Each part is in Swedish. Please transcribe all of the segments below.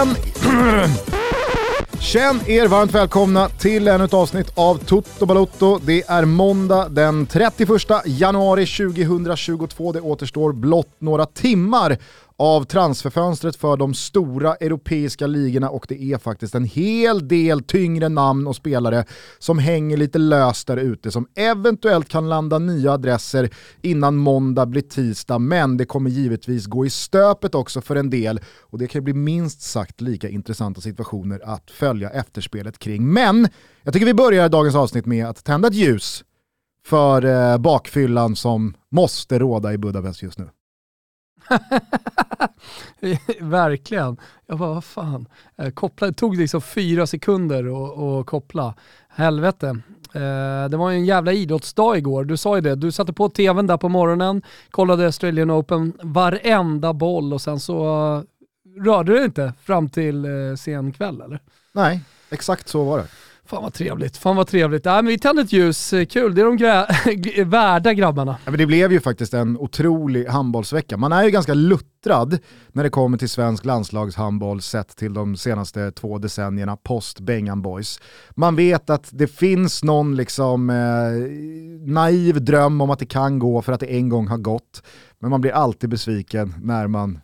Känn... Känn er varmt välkomna till ännu ett avsnitt av Toto Balotto. Det är måndag den 31 januari 2022. Det återstår blott några timmar av transferfönstret för de stora europeiska ligorna och det är faktiskt en hel del tyngre namn och spelare som hänger lite löst där ute som eventuellt kan landa nya adresser innan måndag blir tisdag men det kommer givetvis gå i stöpet också för en del och det kan bli minst sagt lika intressanta situationer att följa efterspelet kring. Men jag tycker vi börjar dagens avsnitt med att tända ett ljus för eh, bakfyllan som måste råda i Budapest just nu. Verkligen. Jag bara, vad fan. Eh, koppla, det tog liksom fyra sekunder att koppla. Helvete. Eh, det var ju en jävla idrottsdag igår, du sa ju det. Du satte på tvn där på morgonen, kollade Australian Open, varenda boll och sen så eh, rörde du inte fram till eh, sen kväll eller? Nej, exakt så var det. Fan vad trevligt, fan vad trevligt. Äh, men vi tände ett ljus, kul. Det är de grä- värda grabbarna. Ja, men det blev ju faktiskt en otrolig handbollsvecka. Man är ju ganska luttrad när det kommer till svensk landslagshandboll sett till de senaste två decennierna post Bengan Boys. Man vet att det finns någon liksom eh, naiv dröm om att det kan gå för att det en gång har gått. Men man blir alltid besviken när man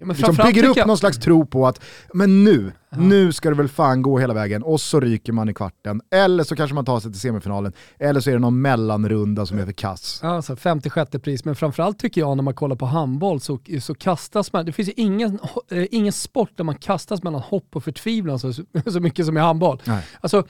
Ja, liksom bygger upp jag... någon slags tro på att men nu. Nu ska det väl fan gå hela vägen och så ryker man i kvarten. Eller så kanske man tar sig till semifinalen. Eller så är det någon mellanrunda som är för kass. Alltså 56 pris. Men framförallt tycker jag när man kollar på handboll så, så kastas man, det finns ju ingen, äh, ingen sport där man kastas mellan hopp och förtvivlan så, så mycket som i handboll. Nej. Alltså,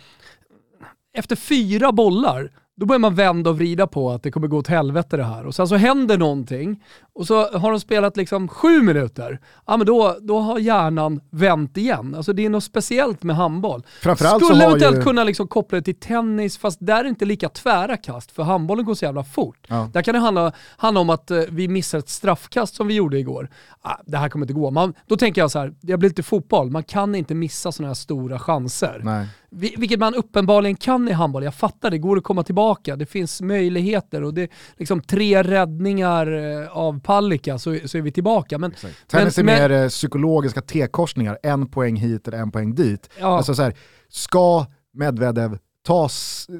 efter fyra bollar då börjar man vända och vrida på att det kommer gå åt helvete det här. Och sen så händer någonting och så har de spelat liksom sju minuter. Ja men då, då har hjärnan vänt igen. Alltså det är något speciellt med handboll. Framförallt Skulle eventuellt ju... kunna liksom koppla det till tennis, fast där är det inte lika tvära kast, för handbollen går så jävla fort. Ja. Där kan det handla, handla om att uh, vi missar ett straffkast som vi gjorde igår. Ah, det här kommer inte gå. Man, då tänker jag så här, det blir lite fotboll, man kan inte missa sådana här stora chanser. Nej. Vilket man uppenbarligen kan i handboll. Jag fattar, det går att komma tillbaka. Det finns möjligheter och det är liksom tre räddningar eh, av Palicka så, så är vi tillbaka. Men, Tennis är mer eh, psykologiska T-korsningar, en poäng hit eller en poäng dit. Ja. Alltså så här, ska Medvedev ta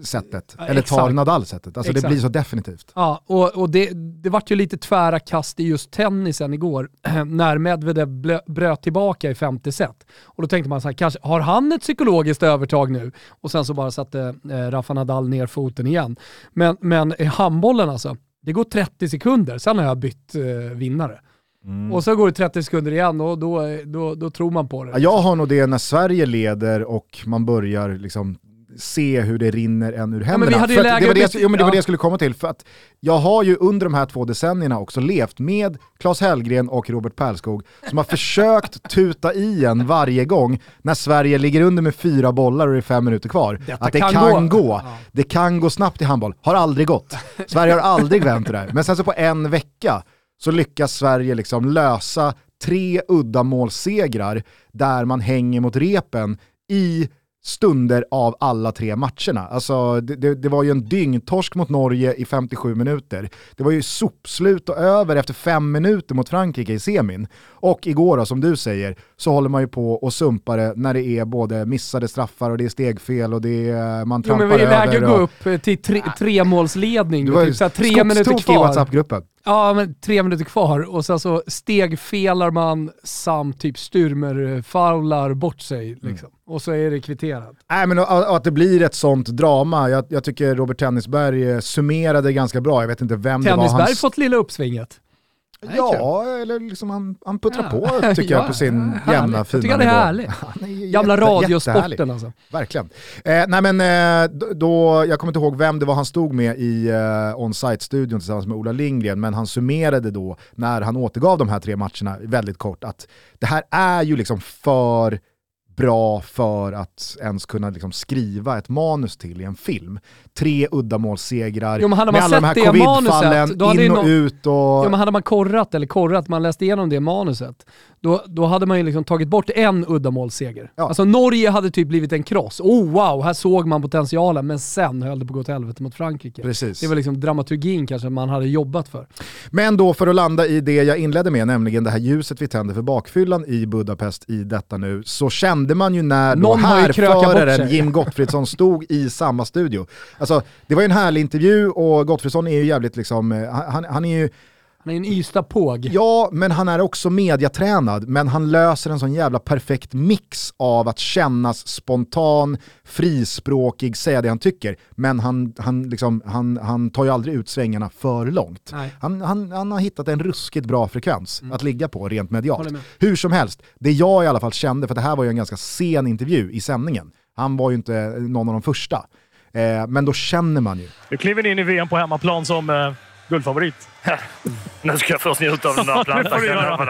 sättet, eller tar Nadal sättet. Alltså exakt. det blir så definitivt. Ja, och, och det, det vart ju lite tvära kast i just tennisen igår, när Medvedev bröt tillbaka i femte set. Och då tänkte man så här, kanske, har han ett psykologiskt övertag nu? Och sen så bara satte eh, Rafa Nadal ner foten igen. Men, men i handbollen alltså, det går 30 sekunder, sen har jag bytt eh, vinnare. Mm. Och så går det 30 sekunder igen och då, då, då tror man på det. Jag har nog det när Sverige leder och man börjar liksom se hur det rinner en ur händerna. Ja, det, var det, jo, men det var det jag skulle komma till. För att jag har ju under de här två decennierna också levt med Claes Hellgren och Robert Perlskog som har försökt tuta i en varje gång när Sverige ligger under med fyra bollar och det är fem minuter kvar. Detta att det kan, kan gå. gå. Ja. Det kan gå snabbt i handboll. Har aldrig gått. Sverige har aldrig vänt det där. Men sen så på en vecka så lyckas Sverige liksom lösa tre uddamålssegrar där man hänger mot repen i stunder av alla tre matcherna. Alltså, det, det, det, var ju en dyngtorsk mot Norge i 57 minuter. Det var ju sopslut och över efter fem minuter mot Frankrike i semin. Och igår då, som du säger, så håller man ju på och sumpar det när det är både missade straffar och det är stegfel och det är, man trampar över. Jo men vi är väg att gå upp till tre, tremålsledning. Du var ju typ, tre minuter kvar. i WhatsApp-gruppen. Ja, men tre minuter kvar och sen så stegfelar man samt typ styrmerfaular bort sig. Mm. Liksom. Mm. Och så är det kvitterat. Nej men att det blir ett sånt drama, jag, jag tycker Robert Tennisberg eh, summerade ganska bra, jag vet inte vem Tennisberg det var. Tennisberg fått lilla uppsvinget. Ja, eller liksom han, han puttrar ja. på tycker jag på sin ja, jämna härligt. fina nivå. Jag tycker han är härlig. Gamla radiosporten alltså. Verkligen. Eh, nej men eh, då, jag kommer inte ihåg vem det var han stod med i eh, on-site-studion tillsammans med Ola Lindgren, men han summerade då när han återgav de här tre matcherna väldigt kort att det här är ju liksom för bra för att ens kunna liksom skriva ett manus till i en film. Tre uddamålssegrar jo, med alla de här covidfallen, in och no ut och... Jo, men hade man korrat, eller korrat, man läste igenom det manuset, då, då hade man ju liksom tagit bort en uddamålsseger. Ja. Alltså Norge hade typ blivit en kross. Oh wow, här såg man potentialen, men sen höll det på att gå till helvete mot Frankrike. Precis. Det var liksom dramaturgin kanske man hade jobbat för. Men då för att landa i det jag inledde med, nämligen det här ljuset vi tänder för bakfyllan i Budapest i detta nu, så kände man ju när då härföraren Jim Gottfridsson stod i samma studio. Alltså, det var ju en härlig intervju och Gottfridsson är ju jävligt liksom, eh, han, han är ju han är en Ystad-påg. Ja, men han är också mediatränad. Men han löser en sån jävla perfekt mix av att kännas spontan, frispråkig, säga det han tycker. Men han, han, liksom, han, han tar ju aldrig ut svängarna för långt. Han, han, han har hittat en ruskigt bra frekvens mm. att ligga på rent medialt. Hur som helst, det jag i alla fall kände, för det här var ju en ganska sen intervju i sändningen. Han var ju inte någon av de första. Eh, men då känner man ju. Du kliver in i VM på hemmaplan som eh guldfavorit. nu ska jag först njuta av den där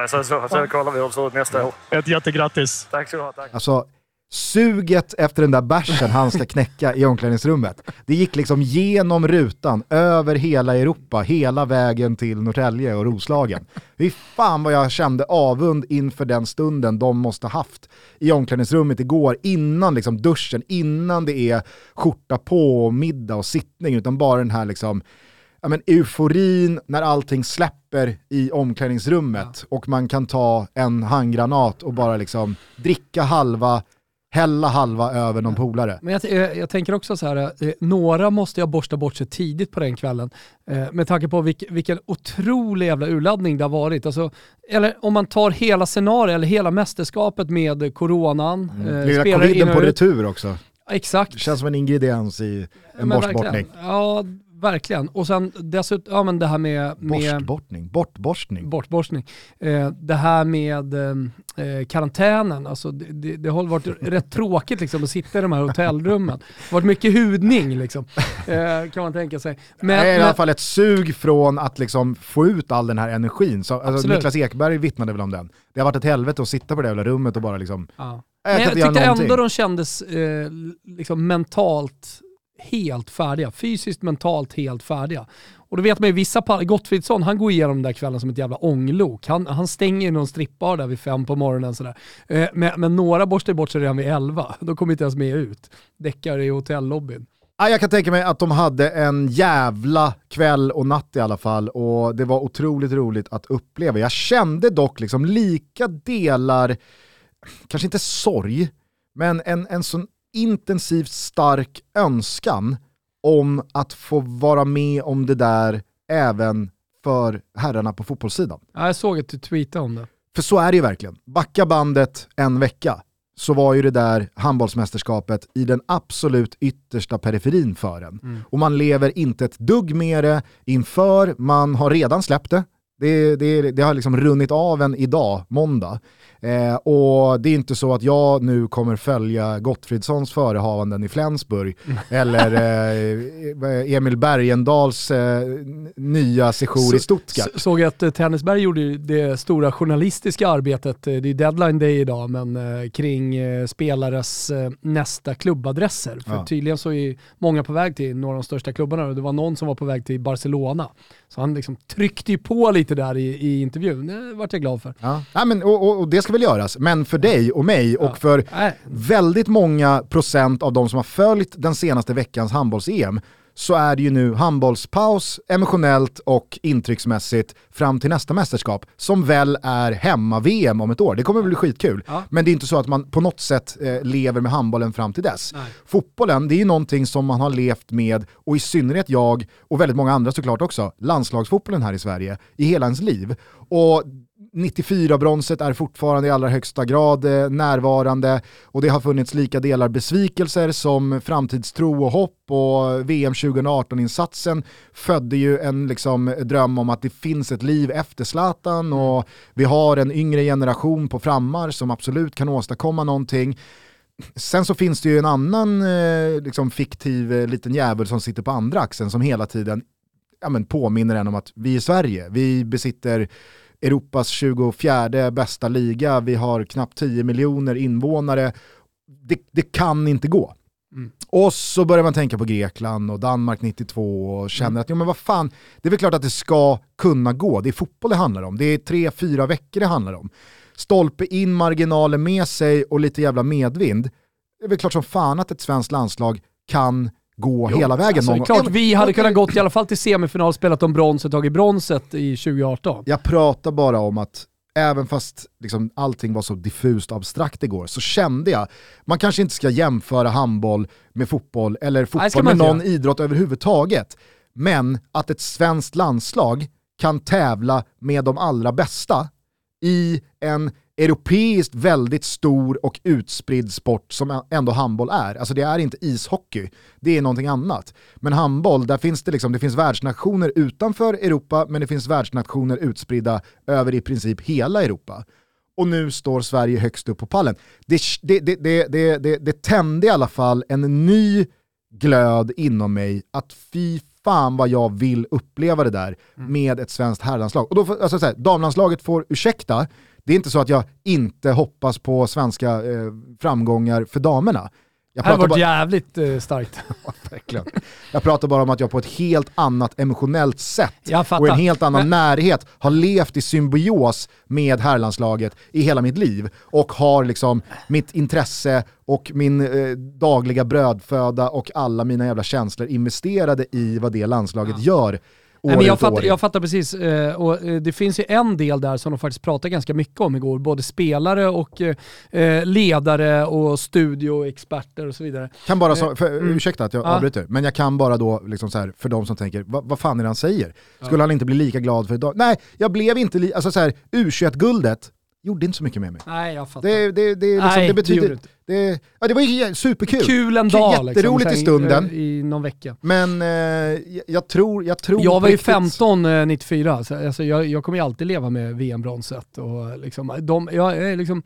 så, så kollar vi oss nästa år. Ett jättegrattis. Tack så du ha. Tack. Alltså, suget efter den där bärsen han ska knäcka i omklädningsrummet, det gick liksom genom rutan, över hela Europa, hela vägen till Norrtälje och Roslagen. Fy fan vad jag kände avund inför den stunden de måste haft i omklädningsrummet igår, innan liksom duschen, innan det är skjorta på, middag och sittning, utan bara den här liksom ja, men euforin när allting släpper i omklädningsrummet ja. och man kan ta en handgranat och bara liksom dricka halva, hälla halva över någon polare. Men jag, jag, jag, tänker också så här, eh, några måste jag borsta bort sig tidigt på den kvällen. Eh, med tanke på vilk, vilken otrolig jävla urladdning det har varit. Alltså, eller om man tar hela scenariot, eller hela mästerskapet med coronan. Mm. Eh, Lilla coviden på retur också. Exakt. Det känns som en ingrediens i en borstbortning. Ja, verkligen. Och sen dessutom, ja men det här med... med Borstborstning, bortborstning. Bortborstning. Eh, det här med eh, karantänen, alltså det, det, det, har varit rätt tråkigt liksom att sitta i de här hotellrummen. Det har varit mycket hudning liksom, eh, kan man tänka sig. Men, det är i alla fall ett sug från att liksom få ut all den här energin. Så, alltså, Niklas Ekberg vittnade väl om den. Det har varit ett helvete att sitta på det jävla rummet och bara liksom... Ja. Jag, men jag tyckte ändå de kändes eh, liksom mentalt helt färdiga. Fysiskt, mentalt helt färdiga. Och då vet man ju vissa, Gottfridsson han går igenom den där kvällen som ett jävla ånglok. Han, han stänger någon strippbar där vid fem på morgonen sådär. Eh, men, men, några borstar bort sig redan vid elva. De kommer inte ens med ut. Däckar i hotellobbyn. Jag kan tänka mig att de hade en jävla kväll och natt i alla fall och det var otroligt roligt att uppleva. Jag kände dock liksom lika delar, kanske inte sorg, men en, en sån intensivt stark önskan om att få vara med om det där även för herrarna på fotbollssidan. Ja, jag såg att du tweetade om det. För så är det ju verkligen. Backa bandet en vecka så var ju det där handbollsmästerskapet i den absolut yttersta periferin för en. Mm. Och man lever inte ett dugg med det inför, man har redan släppt det. Det, det, det har liksom runnit av en idag, måndag. Eh, och det är inte så att jag nu kommer följa Gottfridssons förehavanden i Flensburg eller eh, Emil Bergendals eh, nya sejour i Stuttgart. Så, såg att eh, Tennisberg gjorde det stora journalistiska arbetet, eh, det är deadline day idag, men eh, kring spelares nästa klubbadresser. För ja. tydligen så är många på väg till några av de största klubbarna och det var någon som var på väg till Barcelona. Så han liksom tryckte ju på lite där i, i intervjun, det vart jag glad för. Ja. Ja, men, och, och, och det ska väl göras, men för dig och mig och för väldigt många procent av de som har följt den senaste veckans handbolls-EM så är det ju nu handbollspaus emotionellt och intrycksmässigt fram till nästa mästerskap som väl är hemma-VM om ett år. Det kommer bli skitkul. Ja. Men det är inte så att man på något sätt eh, lever med handbollen fram till dess. Nej. Fotbollen, det är ju någonting som man har levt med, och i synnerhet jag och väldigt många andra såklart också, landslagsfotbollen här i Sverige, i hela ens liv. Och 94-bronset är fortfarande i allra högsta grad eh, närvarande och det har funnits lika delar besvikelser som framtidstro och hopp och VM 2018-insatsen födde ju en liksom, dröm om att det finns ett liv efter Zlatan och vi har en yngre generation på frammar som absolut kan åstadkomma någonting. Sen så finns det ju en annan eh, liksom, fiktiv eh, liten jävel som sitter på andra axeln som hela tiden ja, men, påminner en om att vi är Sverige, vi besitter Europas 24 bästa liga, vi har knappt 10 miljoner invånare det, det kan inte gå. Mm. Och så börjar man tänka på Grekland och Danmark 92 och känner mm. att jo, men vad fan, det är väl klart att det ska kunna gå. Det är fotboll det handlar om. Det är tre, fyra veckor det handlar om. Stolpe in, marginaler med sig och lite jävla medvind. Det är väl klart som fan att ett svenskt landslag kan gå jo, hela vägen. Alltså, det är klart, vi hade kunnat gått i alla fall till semifinal, spelat om bronset, tagit bronset i 2018. Jag pratar bara om att även fast liksom allting var så diffust och abstrakt igår, så kände jag, man kanske inte ska jämföra handboll med fotboll, eller fotboll Nej, med någon idrott överhuvudtaget. Men att ett svenskt landslag kan tävla med de allra bästa i en europeiskt väldigt stor och utspridd sport som ändå handboll är. Alltså det är inte ishockey, det är någonting annat. Men handboll, där finns det, liksom, det finns världsnationer utanför Europa, men det finns världsnationer utspridda över i princip hela Europa. Och nu står Sverige högst upp på pallen. Det, det, det, det, det, det, tände i alla fall en ny glöd inom mig att fy fan vad jag vill uppleva det där mm. med ett svenskt herrlandslag. Och då får, alltså, så här, damlandslaget får ursäkta, det är inte så att jag inte hoppas på svenska eh, framgångar för damerna. Jag det hade varit bara... jävligt eh, starkt. Jag pratar bara om att jag på ett helt annat emotionellt sätt och en helt annan närhet har levt i symbios med herrlandslaget i hela mitt liv och har liksom mitt intresse och min eh, dagliga brödföda och alla mina jävla känslor investerade i vad det landslaget ja. gör Nej, men jag, fattar, jag fattar precis, eh, och eh, det finns ju en del där som de faktiskt pratade ganska mycket om igår, både spelare och eh, ledare och studioexperter och så vidare. Kan bara, så, för, mm. ursäkta att jag ja. avbryter, men jag kan bara då, liksom så här, för de som tänker, vad, vad fan är det han säger? Skulle ja. han inte bli lika glad för idag? Nej, jag blev inte, li- alltså så här, U21-guldet, gjorde inte så mycket med mig. Nej, jag fattar. Det, det, det, liksom, Nej, det betyder... Det, det, ja, det var superkul. Kul en dag liksom, Jätteroligt liksom, i stunden. I någon vecka. Men eh, jag tror... Jag, tror jag var ju 15 eh, 94, så alltså, jag, jag kommer ju alltid leva med VM-bronset. Och, liksom, de, jag, liksom,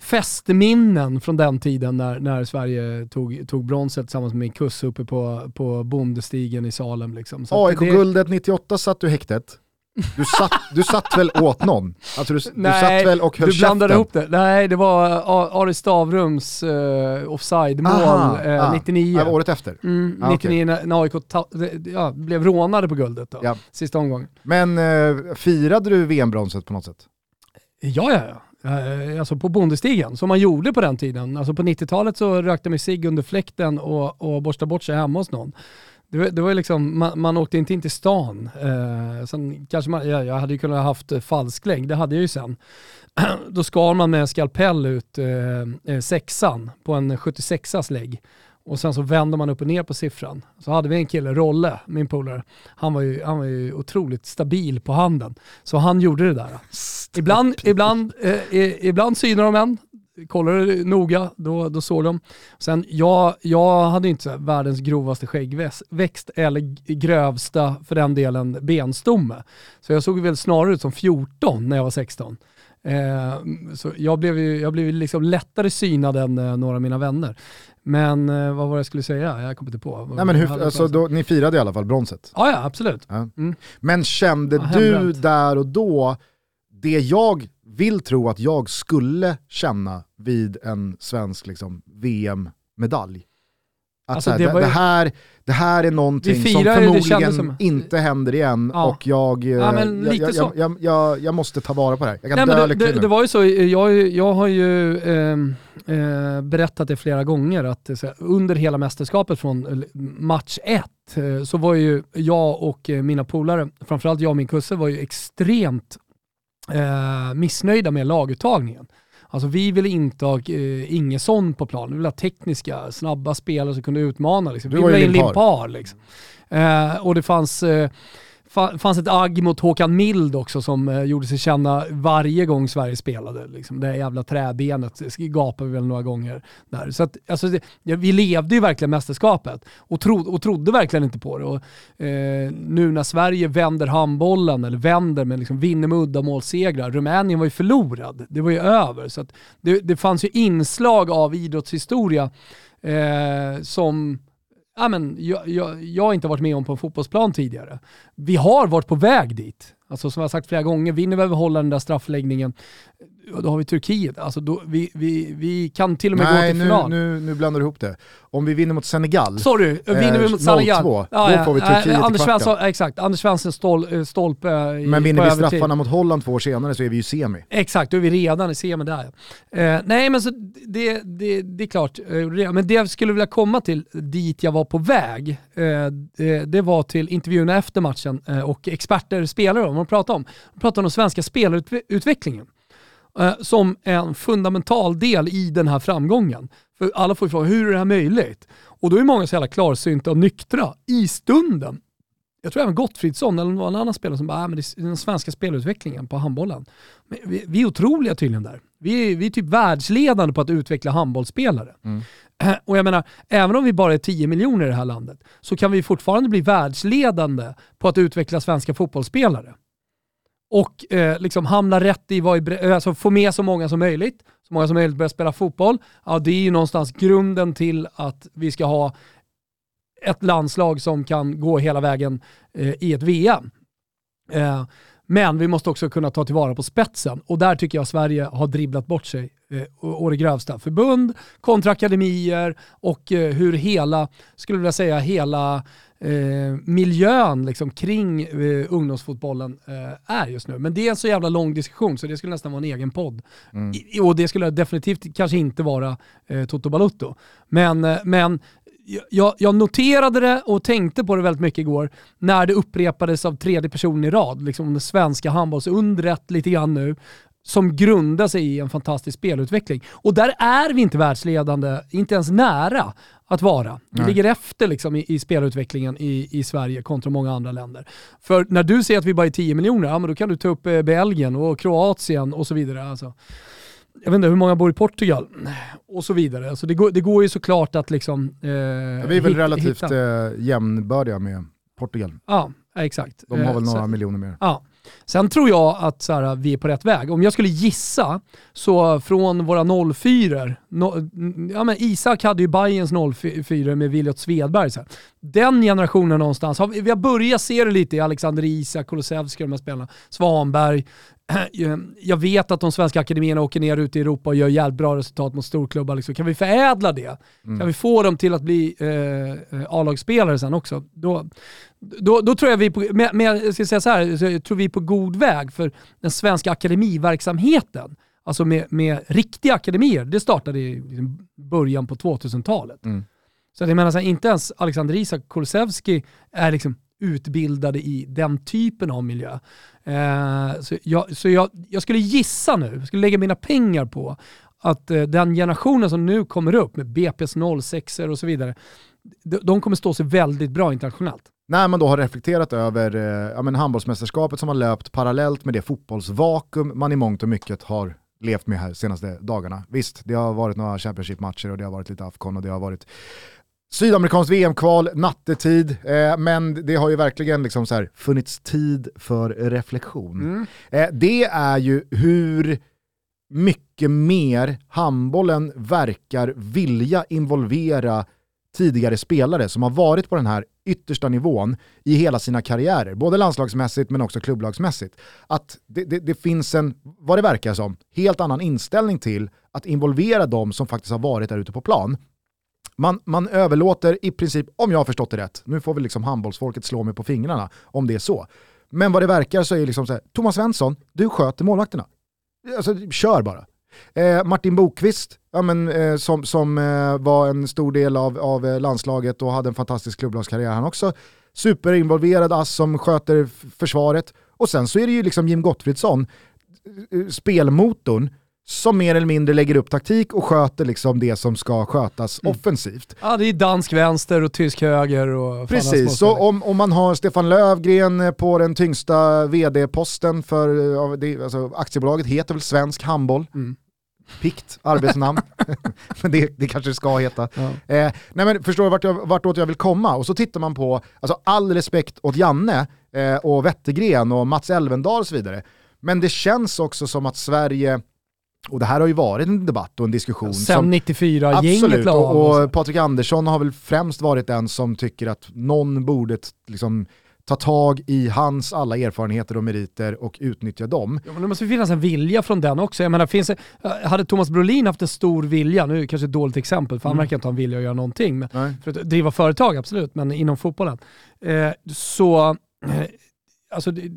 festminnen från den tiden när, när Sverige tog, tog bronset tillsammans med min kuss uppe på, på Bondestigen i Salem. Liksom. AIK-guldet 98 satt du i häktet. Du satt, du satt väl åt någon? Alltså du, Nej, du satt väl och höll du blandade ihop det. Nej, det var Ari Stavrums uh, offside-mål uh, 99. Ja, året efter? Mm, ah, 99 okay. när AIK ja, blev rånade på guldet då, ja. sista omgången. Men uh, firade du VM-bronset på något sätt? Ja, ja, ja. Alltså på bondestigen, som man gjorde på den tiden. Alltså på 90-talet så rökte man sig under fläkten och, och borstade bort sig hemma hos någon. Det var, det var liksom, man, man åkte inte in till stan. Eh, sen kanske man, ja, jag hade ju kunnat haft eh, falsklägg, det hade jag ju sen. Då skar man med en skalpell ut eh, eh sexan på en 76as lägg. Och sen så vände man upp och ner på siffran. Så hade vi en kille, Rolle, min polare. Han var ju, han var ju otroligt stabil på handen. Så han gjorde det där. Ibland, ibland, eh, ibland synar de en, kollade noga, då, då såg de. Sen, jag, jag hade inte världens grovaste skäggväxt eller grövsta, för den delen, benstomme. Så jag såg väl snarare ut som 14 när jag var 16. Eh, så jag blev, ju, jag blev liksom lättare synad än eh, några av mina vänner. Men eh, vad var det jag skulle säga? Jag kommer inte på. Nej, men hur, alltså, då, ni firade i alla fall bronset? Ja, ja absolut. Ja. Mm. Men kände ja, du där och då det jag vill tro att jag skulle känna vid en svensk liksom, VM-medalj. Att alltså, det, det, här, det här är någonting som förmodligen som... inte händer igen ja. och jag, ja, jag, jag, jag, jag, måste ta vara på det här. Jag kan Nej, dö det, det, det, var ju så, jag, jag har ju eh, eh, berättat det flera gånger att här, under hela mästerskapet från match ett eh, så var ju jag och eh, mina polare, framförallt jag och min kusse, var ju extremt eh, missnöjda med laguttagningen. Alltså vi ville inte ha eh, Ingesson på plan, vi ville ha tekniska, snabba spelare som kunde utmana. Liksom. Vi ville ha in Limpar. Liksom. Eh, och det fanns eh, fanns ett agg mot Håkan Mild också som eh, gjorde sig känna varje gång Sverige spelade. Liksom. Det jävla träbenet gapade vi väl några gånger där. Så att, alltså, det, vi levde ju verkligen mästerskapet och, tro, och trodde verkligen inte på det. Och, eh, nu när Sverige vänder handbollen, eller vänder, men liksom vinner med uddamålssegrar. Rumänien var ju förlorad, det var ju över. Så det, det fanns ju inslag av idrottshistoria eh, som ja, men, jag, jag, jag har inte varit med om på en fotbollsplan tidigare. Vi har varit på väg dit. Alltså som jag sagt flera gånger, vinner vi över Holland den där straffläggningen, då har vi Turkiet. Alltså då, vi, vi, vi kan till och med Nej, gå till final. Nu, nu, nu blandar du ihop det. Om vi vinner mot Senegal, Sorry, vinner vi mot Senegal, 0-2, ja, då får vi Turkiet äh, Anders i Svensson, Exakt, Anders Svensson stol, eh, stolpe i, Men vinner vi straffarna mot Holland två år senare så är vi ju semi. Exakt, då är vi redan i semi där. Eh, nej men så det, det, det är klart, eh, men det jag skulle vilja komma till, dit jag var på väg, eh, det, det, var till intervjuerna efter matchen eh, och experter, spelare, om man pratar om. Man pratar om den svenska spelarutvecklingen. Eh, som en fundamental del i den här framgången. För alla får ju fråga, hur är det här möjligt? Och då är många så jävla klarsynta och nyktra i stunden. Jag tror även Gottfridsson eller någon annan spelare som bara, ah, men det är den svenska spelutvecklingen på handbollen. Men vi, vi är otroliga tydligen där. Vi är, vi är typ världsledande på att utveckla handbollsspelare. Mm. Och jag menar, även om vi bara är 10 miljoner i det här landet, så kan vi fortfarande bli världsledande på att utveckla svenska fotbollsspelare och eh, liksom hamna rätt i, vad i, eh, alltså få med så många som möjligt, så många som möjligt börjar spela fotboll. Ja, det är ju någonstans grunden till att vi ska ha ett landslag som kan gå hela vägen eh, i ett VM. Eh, men vi måste också kunna ta tillvara på spetsen och där tycker jag Sverige har dribblat bort sig eh, å det grövsta. Förbund, kontra akademier och eh, hur hela, skulle jag säga, hela eh, miljön liksom, kring eh, ungdomsfotbollen eh, är just nu. Men det är en så jävla lång diskussion så det skulle nästan vara en egen podd. Mm. I, och det skulle definitivt kanske inte vara eh, Toto Balutto. Men, eh, men jag, jag, noterade det och tänkte på det väldigt mycket igår när det upprepades av tredje person i rad. Liksom det svenska handbollsundret lite grann nu som grundar sig i en fantastisk spelutveckling. Och där är vi inte världsledande, inte ens nära att vara. Vi Nej. ligger efter liksom i, i spelutvecklingen i, i Sverige kontra många andra länder. För när du säger att vi bara är 10 miljoner, ja men då kan du ta upp eh, Belgien och Kroatien och så vidare. Alltså. Jag vet inte hur många bor i Portugal och så vidare. Alltså det, går, det går ju såklart att liksom... Eh, vi är väl relativt eh, jämnbördiga med Portugal. Ja, exakt. De har väl några så, miljoner mer. Ja, Sen tror jag att så här, vi är på rätt väg. Om jag skulle gissa, så från våra 04 no, ja, men Isak hade ju Bayerns 04 med Williot Svedberg. Så här. Den generationen någonstans, har vi, vi har börjat se det lite i Alexander Isak, Kulusevski, de här spelarna, Svanberg, jag vet att de svenska akademierna åker ner ut i Europa och gör jävligt bra resultat mot storklubbar. Liksom. Kan vi förädla det? Mm. Kan vi få dem till att bli eh, A-lagsspelare sen också? Då, då, då tror jag vi på, men, jag ska säga så här, jag tror vi är på god väg för den svenska akademiverksamheten, alltså med, med riktiga akademier, det startade i liksom början på 2000-talet. Mm. Så jag menar, så här, inte ens Alexander Isak Kulusevski är liksom utbildade i den typen av miljö. Eh, så jag, så jag, jag skulle gissa nu, jag skulle lägga mina pengar på att eh, den generationen som nu kommer upp med BP's 06 och så vidare, de, de kommer stå sig väldigt bra internationellt. När man då har reflekterat över eh, ja, men handbollsmästerskapet som har löpt parallellt med det fotbollsvakuum man i mångt och mycket har levt med här senaste dagarna. Visst, det har varit några Championship-matcher och det har varit lite Afcon och det har varit Sydamerikanskt VM-kval, nattetid, eh, men det har ju verkligen liksom så här funnits tid för reflektion. Mm. Eh, det är ju hur mycket mer handbollen verkar vilja involvera tidigare spelare som har varit på den här yttersta nivån i hela sina karriärer, både landslagsmässigt men också klubblagsmässigt. Att det, det, det finns en, vad det verkar som, helt annan inställning till att involvera de som faktiskt har varit där ute på plan. Man, man överlåter i princip, om jag har förstått det rätt, nu får väl liksom handbollsfolket slå mig på fingrarna om det är så. Men vad det verkar så är det liksom så här, Thomas Svensson, du sköter målvakterna. Alltså, kör bara. Eh, Martin Bokvist, ja, men, eh, som, som eh, var en stor del av, av eh, landslaget och hade en fantastisk klubblagskarriär han också. Superinvolverad ass som sköter försvaret. Och sen så är det ju liksom Jim Gottfridsson, eh, eh spelmotorn, som mer eller mindre lägger upp taktik och sköter liksom det som ska skötas mm. offensivt. Ja, det är dansk vänster och tysk höger. Och Precis, så om, om man har Stefan Lövgren på den tyngsta vd-posten för, det, alltså, aktiebolaget heter väl Svensk Handboll. Mm. Pikt arbetsnamn, men det, det kanske det ska heta. Ja. Eh, nej men förstår du vart jag, vartåt jag vill komma? Och så tittar man på, alltså all respekt åt Janne eh, och Wettergren och Mats Elvendal och så vidare. Men det känns också som att Sverige och det här har ju varit en debatt och en diskussion. Sen 94, gänget och, och Patrik Andersson har väl främst varit den som tycker att någon borde liksom ta tag i hans alla erfarenheter och meriter och utnyttja dem. Ja, men det måste finnas en vilja från den också. Jag menar, finns hade Thomas Brolin haft en stor vilja, nu kanske ett dåligt exempel för han mm. verkar inte ha en vilja att göra någonting, men, för att driva företag absolut, men inom fotbollen. Eh, så, eh, alltså, det,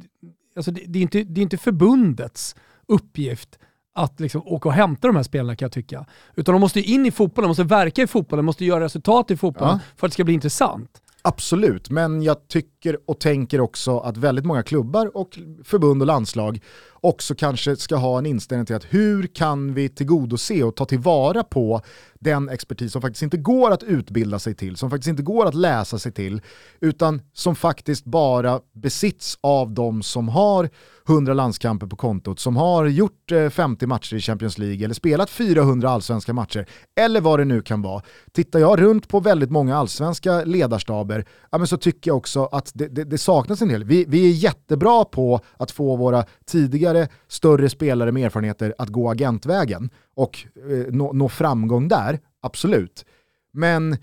alltså det, det, är inte, det är inte förbundets uppgift att liksom åka och hämta de här spelarna kan jag tycka. Utan de måste in i fotbollen, de måste verka i fotbollen, de måste göra resultat i fotbollen ja. för att det ska bli intressant. Absolut, men jag tycker och tänker också att väldigt många klubbar och förbund och landslag också kanske ska ha en inställning till att hur kan vi tillgodose och ta tillvara på den expertis som faktiskt inte går att utbilda sig till, som faktiskt inte går att läsa sig till, utan som faktiskt bara besitts av de som har 100 landskamper på kontot, som har gjort eh, 50 matcher i Champions League eller spelat 400 allsvenska matcher, eller vad det nu kan vara. Tittar jag runt på väldigt många allsvenska ledarstaber, ja, men så tycker jag också att det, det, det saknas en del. Vi, vi är jättebra på att få våra tidigare större spelare med erfarenheter att gå agentvägen och eh, nå, nå framgång där, absolut. Men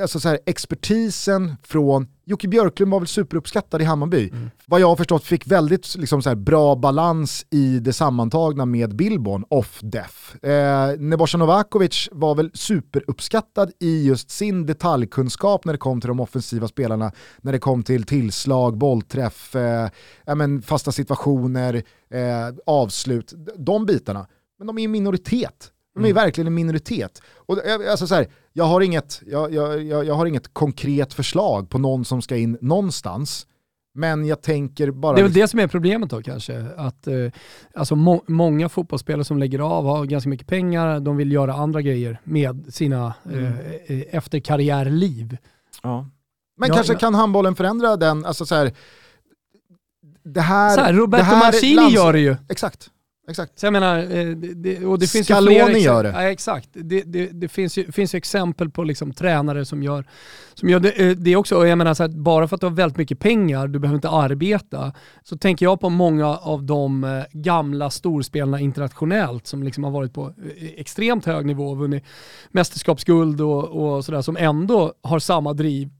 alltså så här, expertisen från, Jocke Björklund var väl superuppskattad i Hammarby. Mm. Vad jag har förstått fick väldigt liksom, så här, bra balans i det sammantagna med Billborn off-def. Eh, Nebojsa Novakovic var väl superuppskattad i just sin detaljkunskap när det kom till de offensiva spelarna, när det kom till tillslag, bollträff, eh, men, fasta situationer, eh, avslut, de bitarna. Men de är en minoritet. De är mm. verkligen en minoritet. Och, alltså så här, jag, har inget, jag, jag, jag, har inget konkret förslag på någon som ska in någonstans. Men jag tänker bara... Det är väl det som är problemet då kanske. Att, eh, alltså må många fotbollsspelare som lägger av har ganska mycket pengar, de vill göra andra grejer med sina mm. eh, eh efter karriärliv. Ja. Men ja, kanske ja. kan handbollen förändra den, alltså så här, det här... Så här Roberto det här Mancini lands... gör det ju. Exakt. Exakt. Så jag menar, eh, det, och det finns Scaloni ju fler gör det. Ja, exakt. Det, det, det, finns, ju, finns ju exempel på liksom tränare som gör, som gör det, eh, det också. Och jag menar, så här, bara för att du har väldigt mycket pengar, du behöver inte arbeta, så tänker jag på många av de eh, gamla storspelarna internationellt som liksom har varit på extremt hög nivå och vunnit mästerskapsguld och, och sådär, som ändå har samma driv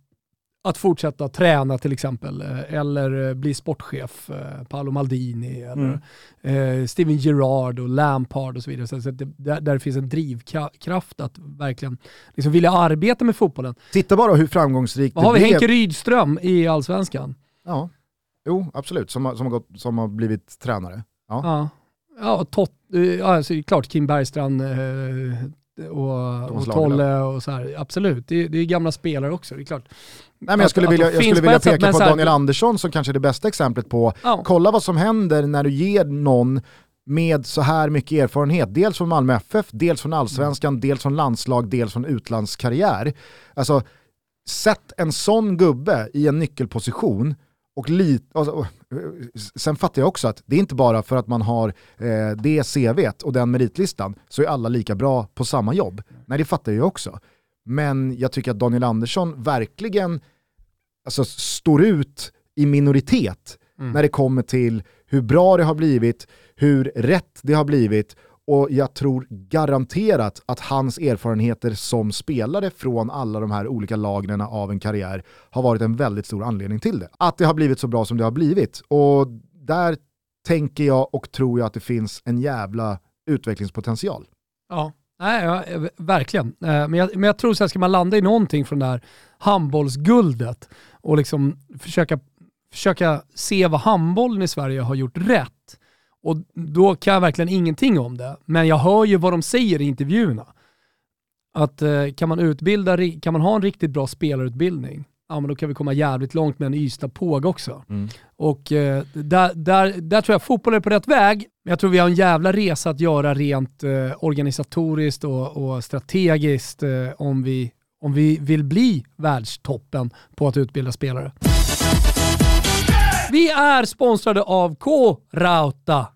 att fortsätta träna till exempel, eh, eller eh, bli sportchef, eh, Paolo Maldini, eller mm. Steven Gerrard och Lampard och så vidare. Så det, där, där finns en drivkraft att verkligen liksom vilja arbeta med fotbollen. Titta bara hur framgångsrikt det har vi Henke Rydström i Allsvenskan? Ja, jo absolut, som har, som har, gått, som har blivit tränare. Ja, ja. ja, tot, ja alltså, klart Kim Bergstrand och, och Tolle och så här. Absolut, det, det är gamla spelare också, det är klart. Nej, men jag skulle vilja, jag skulle vilja peka på Daniel Andersson som kanske är det bästa exemplet på, ja. kolla vad som händer när du ger någon med så här mycket erfarenhet, dels från Malmö FF, dels från allsvenskan, mm. dels från landslag, dels från utlandskarriär. Alltså, sätt en sån gubbe i en nyckelposition och lite, alltså, sen fattar jag också att det är inte bara för att man har eh, det CVt och den meritlistan så är alla lika bra på samma jobb. Nej det fattar jag också. Men jag tycker att Daniel Andersson verkligen alltså, står ut i minoritet mm. när det kommer till hur bra det har blivit, hur rätt det har blivit och jag tror garanterat att hans erfarenheter som spelare från alla de här olika lagren av en karriär har varit en väldigt stor anledning till det. Att det har blivit så bra som det har blivit. Och där tänker jag och tror jag att det finns en jävla utvecklingspotential. Ja, Nej, ja, eh, verkligen. Eh, men jag, men jag tror att ska man landa i någonting från det här handbollsguldet och liksom försöka, försöka se vad handbollen i Sverige har gjort rätt, och då kan jag verkligen ingenting om det. Men jag hör ju vad de säger i intervjuerna. Att eh, kan man utbilda, kan man ha en riktigt bra spelarutbildning, ja men då kan vi komma jävligt långt med en Ystad Påg också. Mm. Och eh, där, där, där tror jag fotbollen är på rätt väg. Men jag tror vi har en jävla resa att göra rent eh, organisatoriskt och, och strategiskt eh, om, vi, om vi vill bli världstoppen på att utbilda spelare. Vi är sponsrade av K-Rauta.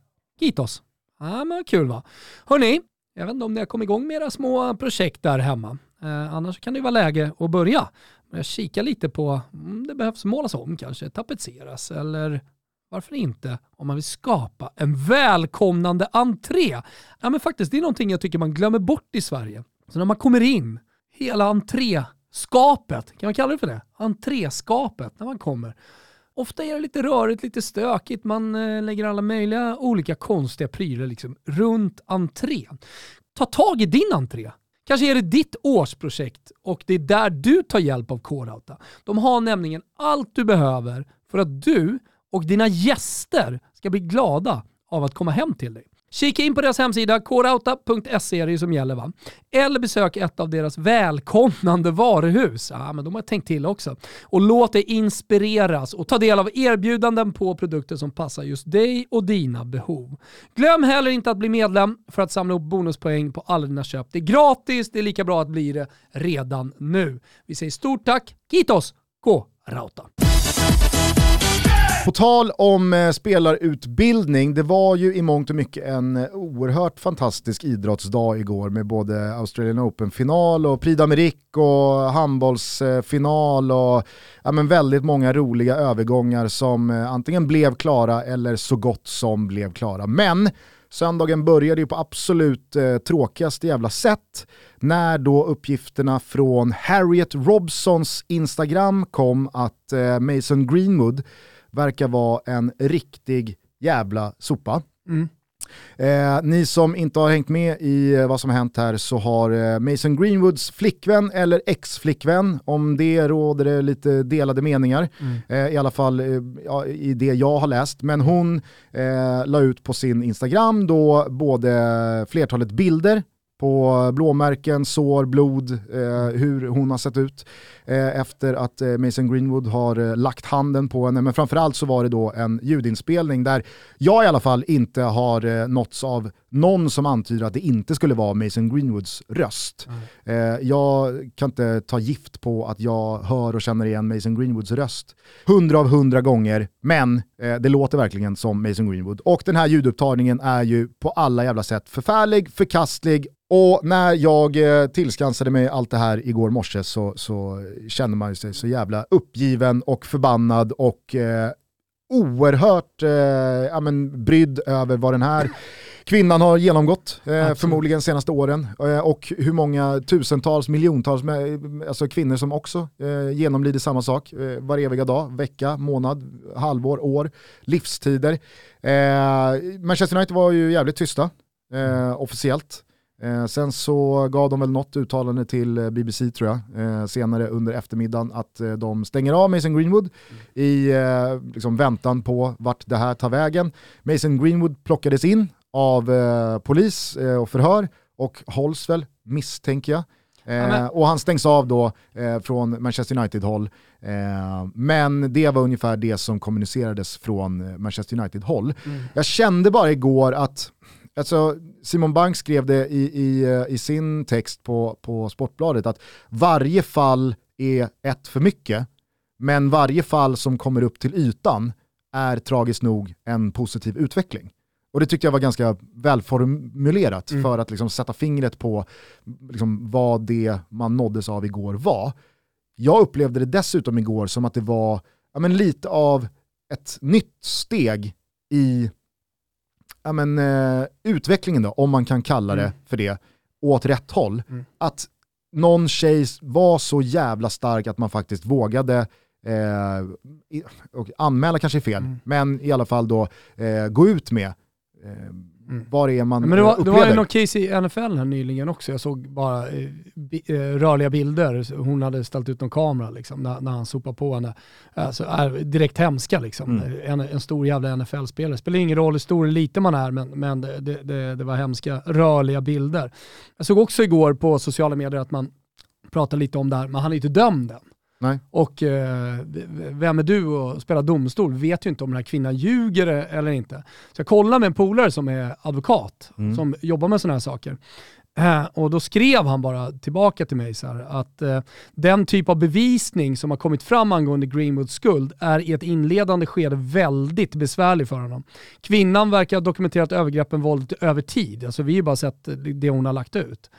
Kitos. Ja, men kul va? Hörni, jag vet inte om ni har kommit igång med era små projekt där hemma. Eh, annars kan det vara läge att börja. Jag kikar lite på, om det behövs målas om kanske, tapetseras eller varför inte om man vill skapa en välkomnande entré. Ja men faktiskt, det är någonting jag tycker man glömmer bort i Sverige. Så när man kommer in, hela entré skapet, kan man kalla det för det? Entréskapet när man kommer. Ofta är det lite rörigt, lite stökigt, man eh, lägger alla möjliga olika konstiga prylar liksom runt entrén. Ta tag i din entré. Kanske är det ditt årsprojekt och det är där du tar hjälp av Kårauta. De har nämligen allt du behöver för att du och dina gäster ska bli glada av att komma hem till dig. Kika in på deras hemsida, korauta.se är det som gäller va? Eller besök ett av deras välkomnande varuhus. Ja, men de har tänkt till också. Och låt dig inspireras och ta del av erbjudanden på produkter som passar just dig och dina behov. Glöm heller inte att bli medlem för att samla upp bonuspoäng på alla dina köp. Det är gratis, det är lika bra att bli det redan nu. Vi säger stort tack, Kitos, K-Rauta. På tal om eh, spelarutbildning, det var ju i mångt och mycket en oerhört fantastisk idrottsdag igår med både Australian Open-final och Prix d'Amérique och handbollsfinal och ja, men väldigt många roliga övergångar som eh, antingen blev klara eller så gott som blev klara. Men Söndagen började ju på absolut eh, tråkigaste jävla sätt när då uppgifterna från Harriet Robsons Instagram kom att eh, Mason Greenwood verkar vara en riktig jävla sopa. Mm. Eh, ni som inte har hängt med i eh, vad som har hänt här så har eh, Mason Greenwoods flickvän eller ex-flickvän, om det råder det lite delade meningar, mm. eh, i alla fall eh, i det jag har läst, men hon eh, la ut på sin Instagram då både flertalet bilder på blåmärken, sår, blod, eh, hur hon har sett ut efter att eh, Mason Greenwood har eh, lagt handen på henne. Men framförallt så var det då en ljudinspelning där jag i alla fall inte har eh, nåtts av någon som antyder att det inte skulle vara Mason Greenwoods röst. Mm. jag kan inte ta gift på att jag hör och känner igen Mason Greenwoods röst hundra av hundra gånger, men det låter verkligen som Mason Greenwood. Och den här ljudupptagningen är ju på alla jävla sätt förfärlig, förkastlig och när jag eh, tillskansade mig allt det här igår morse så, så kände man sig så jävla uppgiven och förbannad och eh, oerhört eh, ja, men, brydd över vad den här kvinnan har genomgått, eh, förmodligen senaste åren. Eh, och hur många tusentals, miljontals med, alltså kvinnor som också eh, genomlider samma sak eh, var eviga dag, vecka, månad, halvår, år, livstider. Eh, Manchester United var ju jävligt tysta, mm. officiellt. Eh, sen så gav de väl något uttalande till eh, BBC tror jag, eh, senare under eftermiddagen att eh, de stänger av Mason Greenwood i eh, liksom väntan på vart det här tar vägen. Mason Greenwood plockades in av eh, polis och förhör och hålls väl, misstänker jag. Eh, och han stängs av då eh, från Manchester United-håll. Eh, men det var ungefär det som kommunicerades från Manchester United-håll. Mm. Jag kände bara igår att Alltså, Simon Bank skrev det i, i, i sin text på, på Sportbladet att varje fall är ett för mycket, men varje fall som kommer upp till ytan är tragiskt nog en positiv utveckling. Och det tyckte jag var ganska välformulerat mm. för att liksom sätta fingret på liksom vad det man nåddes av igår var. Jag upplevde det dessutom igår som att det var ja, men lite av ett nytt steg i ja, men, eh, utvecklingen då, om man kan kalla det mm. för det, åt rätt håll. Mm. Att någon tjej var så jävla stark att man faktiskt vågade eh, anmäla kanske är fel, mm. men i alla fall då eh, gå ut med eh, Mm. Var är man Men det var, det var någon case i NFL här nyligen också. Jag såg bara eh, eh, rörliga bilder. Hon hade ställt ut någon kamera liksom, när, när han sopade på henne. Alltså, direkt hemska liksom. Mm. En, en stor jävla NFL-spelare. Spelar ingen roll hur stor eller liten man är, men, men det, det, det var hemska rörliga bilder. Jag såg också igår på sociala medier att man pratar lite om det här, men han är inte dömd än. Nej. Och eh, vem är du och spelar domstol? Vet ju inte om den här kvinnan ljuger eller inte. Så jag kollade med en polare som är advokat, mm. som jobbar med sådana här saker. Eh, och då skrev han bara tillbaka till mig så här, att eh, den typ av bevisning som har kommit fram angående Greenwoods skuld är i ett inledande skede väldigt besvärlig för honom. Kvinnan verkar ha dokumenterat övergreppen våld över tid, alltså vi har bara sett det hon har lagt ut.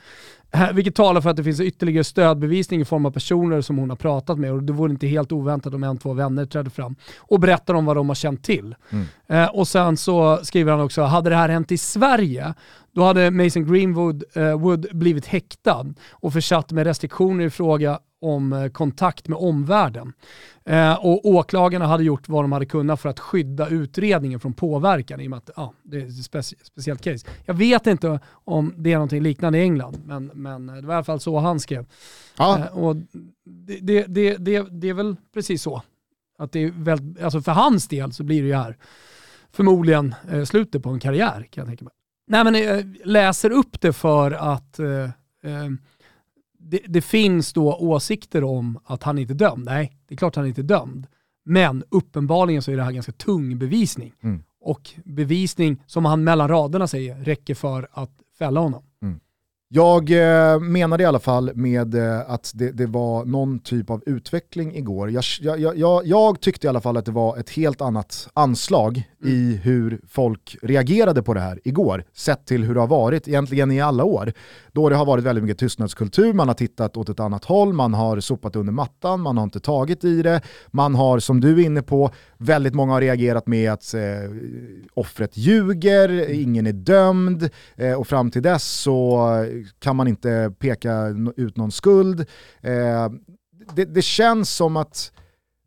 Vilket talar för att det finns ytterligare stödbevisning i form av personer som hon har pratat med och det vore inte helt oväntat om en, två vänner trädde fram och berättar om vad de har känt till. Mm. Eh, och sen så skriver han också, hade det här hänt i Sverige, då hade Mason Greenwood eh, Wood blivit häktad och försatt med restriktioner i fråga om eh, kontakt med omvärlden. Eh, och åklagarna hade gjort vad de hade kunnat för att skydda utredningen från påverkan i och med att ja, det är ett speci speciellt case. Jag vet inte om det är någonting liknande i England, men, men det var i alla fall så han skrev. Ja. Eh, och det, det, det, det, det är väl precis så. Att det är väldigt, alltså för hans del så blir det ju här förmodligen eh, slutet på en karriär kan jag tänka mig. Nej men jag läser upp det för att eh, eh, det, det, finns då åsikter om att han inte är dömd. Nej, det är klart han inte är dömd. Men uppenbarligen så är det här ganska tung bevisning. Mm. Och bevisning, som han mellan raderna säger, räcker för att fälla honom. Jag eh, menade i alla fall med eh, att det, det, var någon typ av utveckling igår. Jag, jag, jag, jag, tyckte i alla fall att det var ett helt annat anslag mm. i hur folk reagerade på det här igår, sett till hur det har varit egentligen i alla år. Då det har varit väldigt mycket tystnadskultur, man har tittat åt ett annat håll, man har sopat under mattan, man har inte tagit i det, man har, som du är inne på, väldigt många har reagerat med att eh, offret ljuger, ingen är dömd eh, och fram till dess så kan man inte peka ut någon skuld. Eh, det, det, känns som att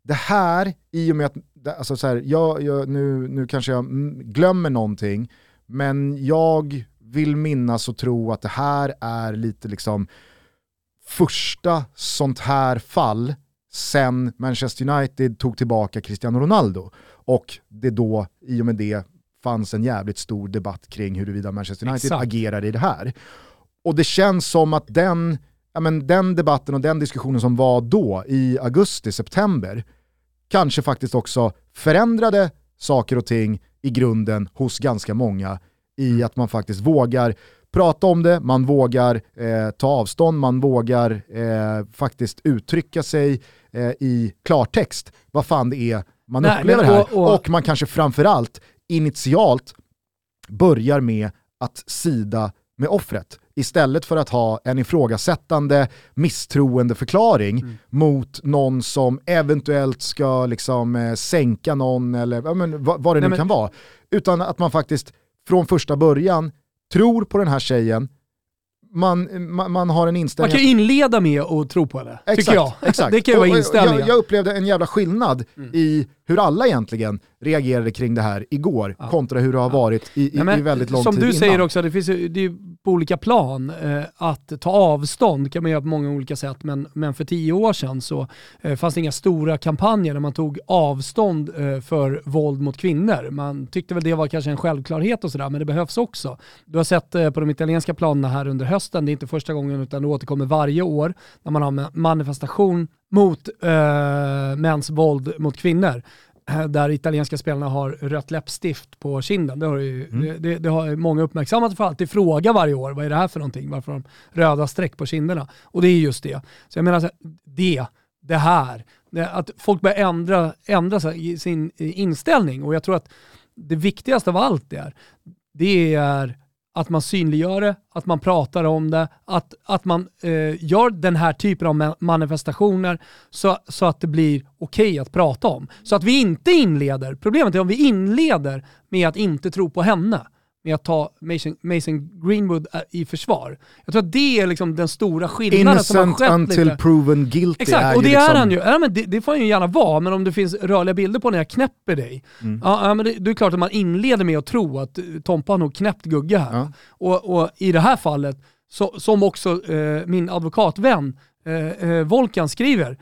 det här, i och med att, alltså så här, jag, jag, nu, nu kanske jag mm, glömmer någonting, men jag vill minnas och tro att det här är lite liksom första sånt här fall sen Manchester United tog tillbaka Cristiano Ronaldo. Och det då, i och med det, fanns en jävligt stor debatt kring huruvida Manchester United Exakt. agerar i det här. Och det känns som att den, ja men den debatten och den diskussionen som var då i augusti, september, kanske faktiskt också förändrade saker och ting i grunden hos ganska många i mm. att man faktiskt vågar prata om det, man vågar eh, ta avstånd, man vågar eh, faktiskt uttrycka sig eh, i klartext vad fan det är man Nej, upplever här. Och, och, och man kanske framförallt initialt börjar med att sida med offret istället för att ha en ifrågasättande misstroende förklaring mm. mot någon som eventuellt ska liksom, eh, sänka någon eller ja, men, vad, vad det Nej, nu men... kan vara. Utan att man faktiskt från första början tror på den här tjejen, man, man, man, har en inställning... Man kan ju inleda med att tro på det, exakt, tycker jag. Exakt. det kan ju vara inställningen. Jag, jag, upplevde en jävla skillnad mm. i hur alla egentligen reagerade kring det här igår ja. kontra hur det har varit i, i, ja, i väldigt lång tid innan. Som du säger också, det finns ju, det är på olika plan. Eh, att ta avstånd kan man göra på många olika sätt, men, men för tio år sedan så eh, fanns det inga stora kampanjer där man tog avstånd eh, för våld mot kvinnor. Man tyckte väl det var kanske en självklarhet och sådär, men det behövs också. Du har sett på de italienska planerna här under hösten, det är inte första gången utan det återkommer varje år, när man har manifestation mot eh, mäns våld mot kvinnor. Där italienska spelarna har rött läppstift på kinden. Det har, ju, mm. det, det, har många uppmärksammat och får alltid fråga varje år, vad är det här för någonting? Varför har de röda streck på kinderna? Och det är just det. Så jag menar, det, det här, det, att folk börjar ändra, ändra sin inställning och jag tror att det viktigaste av allt är, det är att man synliggör det, att man pratar om det, att, att man eh, gör den här typen av manifestationer så, så att det blir okej okay att prata om. Så att vi inte inleder, problemet är om vi inleder med att inte tro på henne, med att ta Mason, Mason Greenwood äh, i försvar. Jag tror att det är liksom den stora skillnaden Innocent som har skett until lite. proven guilty. Exakt, och det liksom... är han ju. Ja, men det, det, får han ju gärna vara, men om det finns rörliga bilder på när jag knäpper dig, mm. ja, men det, det, är klart att man inleder med att tro att Tompa har nog knäppt Gugge här. Ja. Och, och, i det här fallet, så, som också eh, min advokatvän eh, eh, Volkan skriver,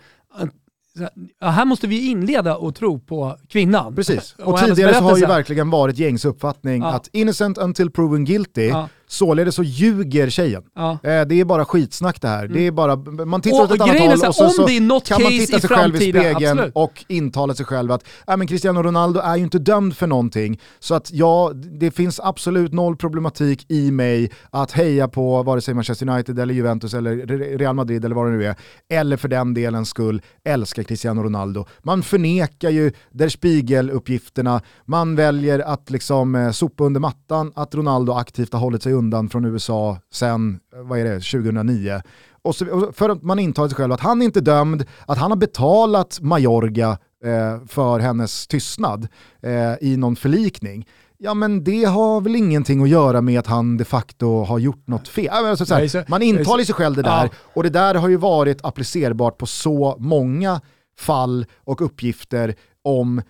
Ja, här måste vi inleda och tro på kvinnan. Precis, och, och tidigare har ju verkligen varit gängs uppfattning ja. att innocent until proven guilty, ja. Således så ljuger tjejen. Ja. Eh, det är bara skitsnack det här. Mm. Det är bara, man tittar och åt ett annat håll och så, så kan man titta sig själv i spegeln absolut. och intala sig själv att äh, men Cristiano Ronaldo är ju inte dömd för någonting. Så att ja, det finns absolut noll problematik i mig att heja på vare sig Manchester United eller Juventus eller Real Madrid eller vad det nu är. Eller för den delens skull älska Cristiano Ronaldo. Man förnekar ju Der Spiegel-uppgifterna, man väljer att liksom eh, sopa under mattan att Ronaldo aktivt har hållit sig undan från USA sen, vad är det, 2009. Och så, för att man intalar sig själv att han är inte dömd, att han har betalat Majorga eh, för hennes tystnad eh, i någon förlikning. Ja men det har väl ingenting att göra med att han de facto har gjort något fel. Alltså, så här, man intalar sig själv det där, ja. och det där har ju varit applicerbart på så många fall och uppgifter om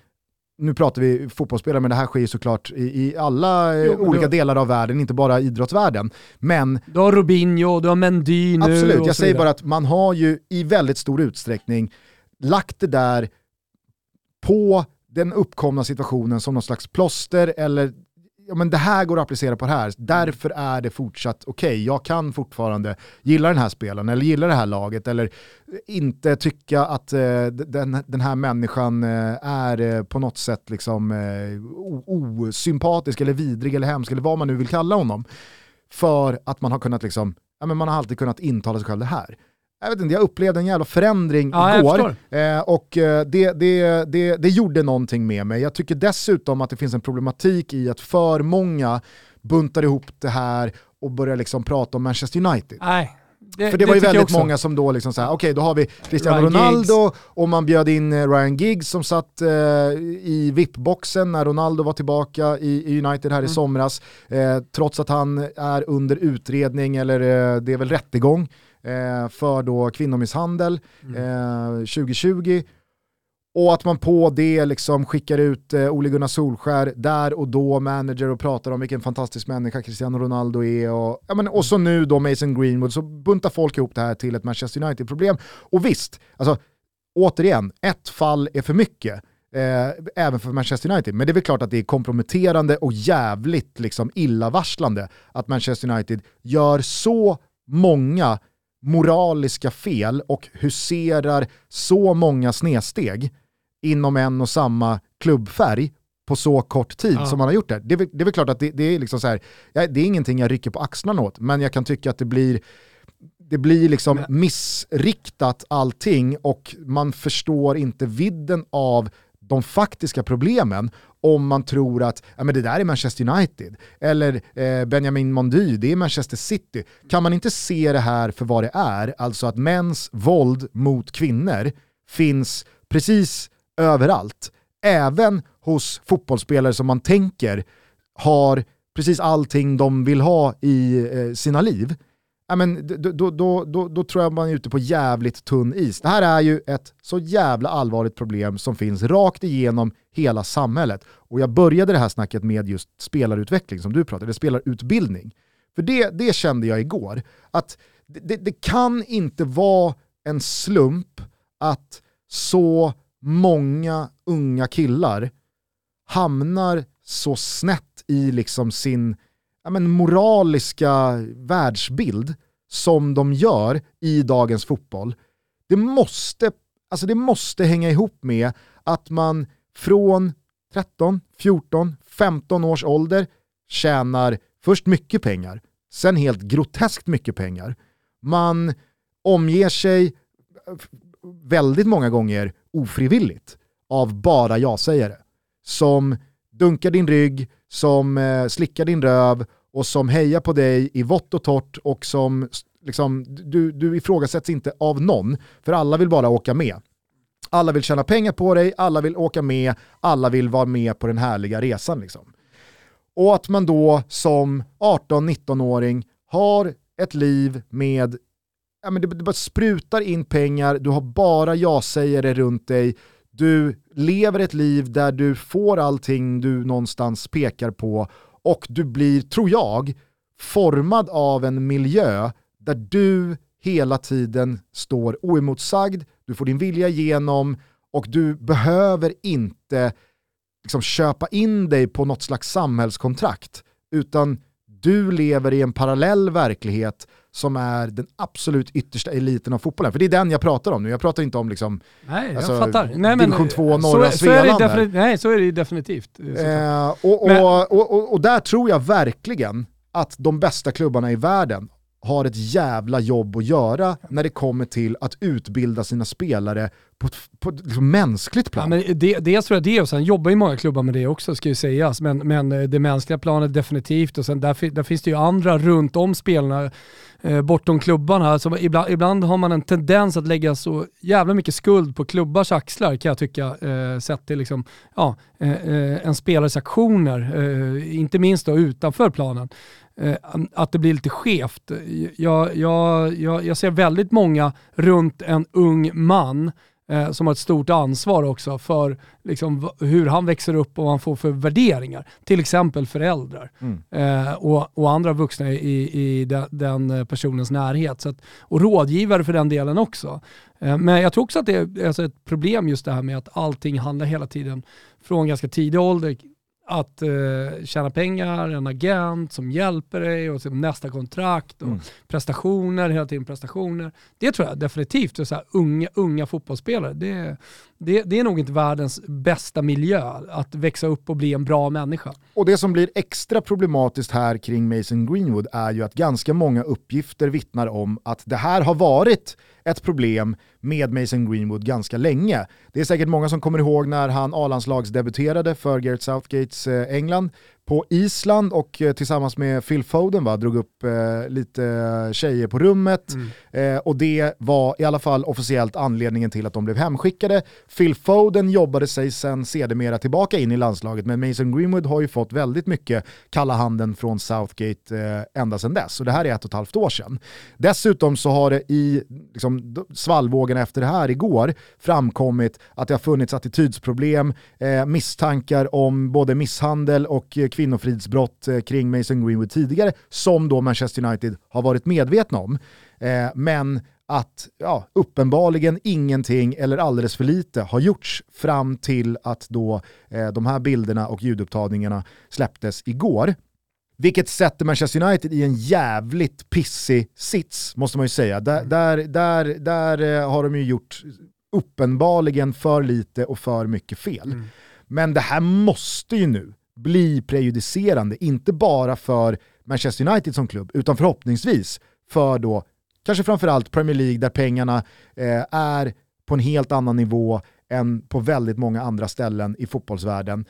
nu pratar vi fotbollsspelare, men det här sker ju såklart i, i alla eh, jo, olika delar av världen, inte bara idrottsvärlden. Men... Du har Robinho, du har Mendy nu Absolut, jag säger bara att man har ju i väldigt stor utsträckning lagt det där på den uppkomna situationen som någon slags plåster eller ja, men det här går att applicera på det här, därför är det fortsatt okej. Okay. Jag kan fortfarande gilla den här spelaren eller gilla det här laget eller inte tycka att eh, den, den här människan eh, är eh, på något sätt liksom, eh, osympatisk eller vidrig eller hemsk eller vad man nu vill kalla honom. För att man har kunnat liksom, ja, men man har alltid kunnat intala sig själv det här jag vet inte, jag upplevde en jävla förändring ja, igår. Eh, och eh, det, det, det, det gjorde någonting med mig. Jag tycker dessutom att det finns en problematik i att för många buntar ihop det här och börjar liksom prata om Manchester United. Nej. Det, För det, det var ju väldigt många som då liksom såhär, okej okay, då har vi Cristiano Ryan Ronaldo Giggs. och man bjöd in eh, Ryan Giggs som satt eh, i VIP-boxen när Ronaldo var tillbaka i, i United här mm. i somras. Eh, trots att han är under utredning eller eh, det är väl rättegång för då kvinnomisshandel mm. 2020. Och att man på det liksom skickar ut eh, Ole Gunnar Solskär där och då, manager och pratar om vilken fantastisk människa Cristiano Ronaldo är. Och, ja, men, och så nu då Mason Greenwood, så buntar folk ihop det här till ett Manchester United-problem. Och visst, alltså, återigen, ett fall är för mycket. Eh, även för Manchester United. Men det är väl klart att det är komprometterande och jävligt liksom, illavarslande att Manchester United gör så många moraliska fel och huserar så många snedsteg inom en och samma klubbfärg på så kort tid ja. som man har gjort det. Det är, det är väl klart att det, det är liksom så här, det är ingenting jag rycker på axlarna åt, men jag kan tycka att det blir det blir liksom missriktat allting och man förstår inte vidden av de faktiska problemen om man tror att ja, men det där är Manchester United, eller eh, Benjamin Mondy, det är Manchester City. Kan man inte se det här för vad det är, alltså att mäns våld mot kvinnor finns precis överallt, även hos fotbollsspelare som man tänker har precis allting de vill ha i eh, sina liv ja, men då, då, då, då, då tror jag man är ute på jävligt tunn is. Det här är ju ett så jävla allvarligt problem som finns rakt igenom hela samhället. Och jag började det här snacket med just spelarutveckling som du pratade, eller spelarutbildning. För det, det kände jag igår, att det, det kan inte vara en slump att så många unga killar hamnar så snett i liksom sin ja, men moraliska världsbild som de gör i dagens fotboll, det måste, alltså det måste hänga ihop med att man från 13, 14, 15 års ålder tjänar först mycket pengar, sen helt groteskt mycket pengar. Man omger sig väldigt många gånger ofrivilligt av bara ja-sägare som dunkar din rygg, som eh, slickar din röv och som hejar på dig i vått och torrt och som liksom, du, du ifrågasätts inte av någon, för alla vill bara åka med. Alla vill tjäna pengar på dig, alla vill åka med, alla vill vara med på den härliga resan. Liksom. Och att man då som 18-19-åring har ett liv med, ja men det, det bara sprutar in pengar, du har bara ja-sägare runt dig, du lever ett liv där du får allting du någonstans pekar på och du blir, tror jag, formad av en miljö där du hela tiden står oemotsagd, du får din vilja igenom och du behöver inte liksom köpa in dig på något slags samhällskontrakt, utan du lever i en parallell verklighet som är den absolut yttersta eliten av fotbollen. För det är den jag pratar om nu, jag pratar inte om liksom, nej, jag alltså, fattar. Nej, men, division 2 norra så, Svealand. nej, så är det definitivt. Eh, och, och, och, och, där tror jag verkligen att de bästa klubbarna i världen har ett jävla jobb att göra när det kommer till att utbilda sina spelare på ett, på ett liksom mänskligt plan. Ja, men det, dels tror jag det och sen jobbar ju många klubbar med det också ska ju sägas. Men, men eh, det mänskliga planet definitivt och sen där, där finns det ju andra runt om spelarna eh, bortom klubbarna. Alltså, ibland, ibland har man en tendens att lägga så jävla mycket skuld på klubbars axlar kan jag tycka, eh, sett till liksom, ja, eh, eh en spelares aktioner, eh, inte minst då utanför planen. Eh, att det blir lite skevt. Jag, jag, jag, jag ser väldigt många runt en ung man eh, som har ett stort ansvar också för liksom, hur han växer upp och vad han får för värderingar. Till exempel föräldrar mm. eh, och, och, andra vuxna i, i den, den personens närhet. Så att, och rådgivare för den delen också. Eh, men jag tror också att det är alltså ett problem just det här med att allting handlar hela tiden från ganska tidig ålder att eh, tjäna pengar, en agent som hjälper dig och nästa kontrakt och mm. prestationer, hela tiden prestationer. Det tror jag definitivt, så här, unga, unga fotbollsspelare, det, det, det, är nog inte världens bästa miljö att växa upp och bli en bra människa. Och det som blir extra problematiskt här kring Mason Greenwood är ju att ganska många uppgifter vittnar om att det här har varit ett problem med Mason Greenwood ganska länge. Det är säkert många som kommer ihåg när han A-landslagsdebuterade för Gareth Southgates eh, England på Island och eh, tillsammans med Phil Foden va, drog upp eh, lite tjejer på rummet. Mm. Eh, och det var i alla fall officiellt anledningen till att de blev hemskickade. Phil Foden jobbade sig sen sedermera tillbaka in i landslaget, men Mason Greenwood har ju fått väldigt mycket kalla handen från Southgate eh, ända sedan dess. Och det här är ett och ett halvt år sedan. Dessutom så har det i liksom, svallvågen efter det här igår framkommit att det har funnits attitydsproblem, eh, misstankar om både misshandel och eh, kvinnofridsbrott eh, kring Mason Greenwood tidigare, som då Manchester United har varit medvetna om. Eh, men att ja, uppenbarligen ingenting eller alldeles för lite har gjorts fram till att då eh, de här bilderna och ljudupptagningarna släpptes igår. Vilket sätter Manchester United i en jävligt pissig sits, måste man ju säga. Där, mm. där, där, där har de ju gjort uppenbarligen för lite och för mycket fel. Mm. Men det här måste ju nu bli prejudicerande, inte bara för Manchester United som klubb, utan förhoppningsvis för då kanske framförallt Premier League där pengarna eh, är på en helt annan nivå än på väldigt många andra ställen i fotbollsvärlden.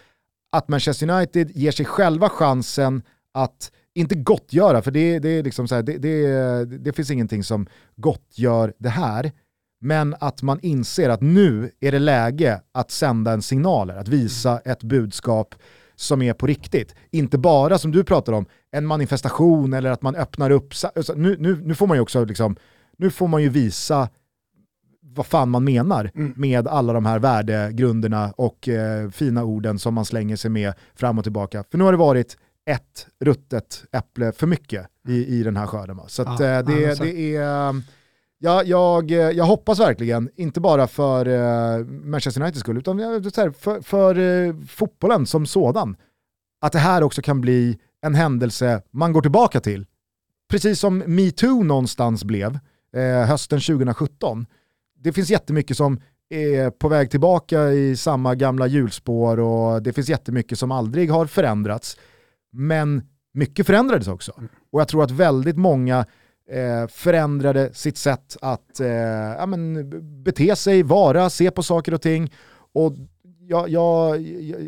Att Manchester United ger sig själva chansen att, inte gottgöra, för det, det, är liksom så här, det, det, det finns ingenting som gottgör det här, men att man inser att nu är det läge att sända en signal, att visa ett budskap som är på riktigt. Inte bara som du pratar om, en manifestation eller att man öppnar upp. Nu, nu, nu får man ju också liksom, nu får man ju visa vad fan man menar mm. med alla de här värdegrunderna och eh, fina orden som man slänger sig med fram och tillbaka. För nu har det varit ett ruttet äpple för mycket i, i den här skörden. Så att, ja, eh, det, ja, det är jag, jag, eh, jag hoppas verkligen, inte bara för eh, Manchester Uniteds skull, utan för, för eh, fotbollen som sådan, att det här också kan bli en händelse man går tillbaka till. Precis som metoo någonstans blev eh, hösten 2017. Det finns jättemycket som är på väg tillbaka i samma gamla hjulspår och det finns jättemycket som aldrig har förändrats. Men mycket förändrades också. Och jag tror att väldigt många eh, förändrade sitt sätt att eh, ja, men, bete sig, vara, se på saker och ting. Och jag, jag,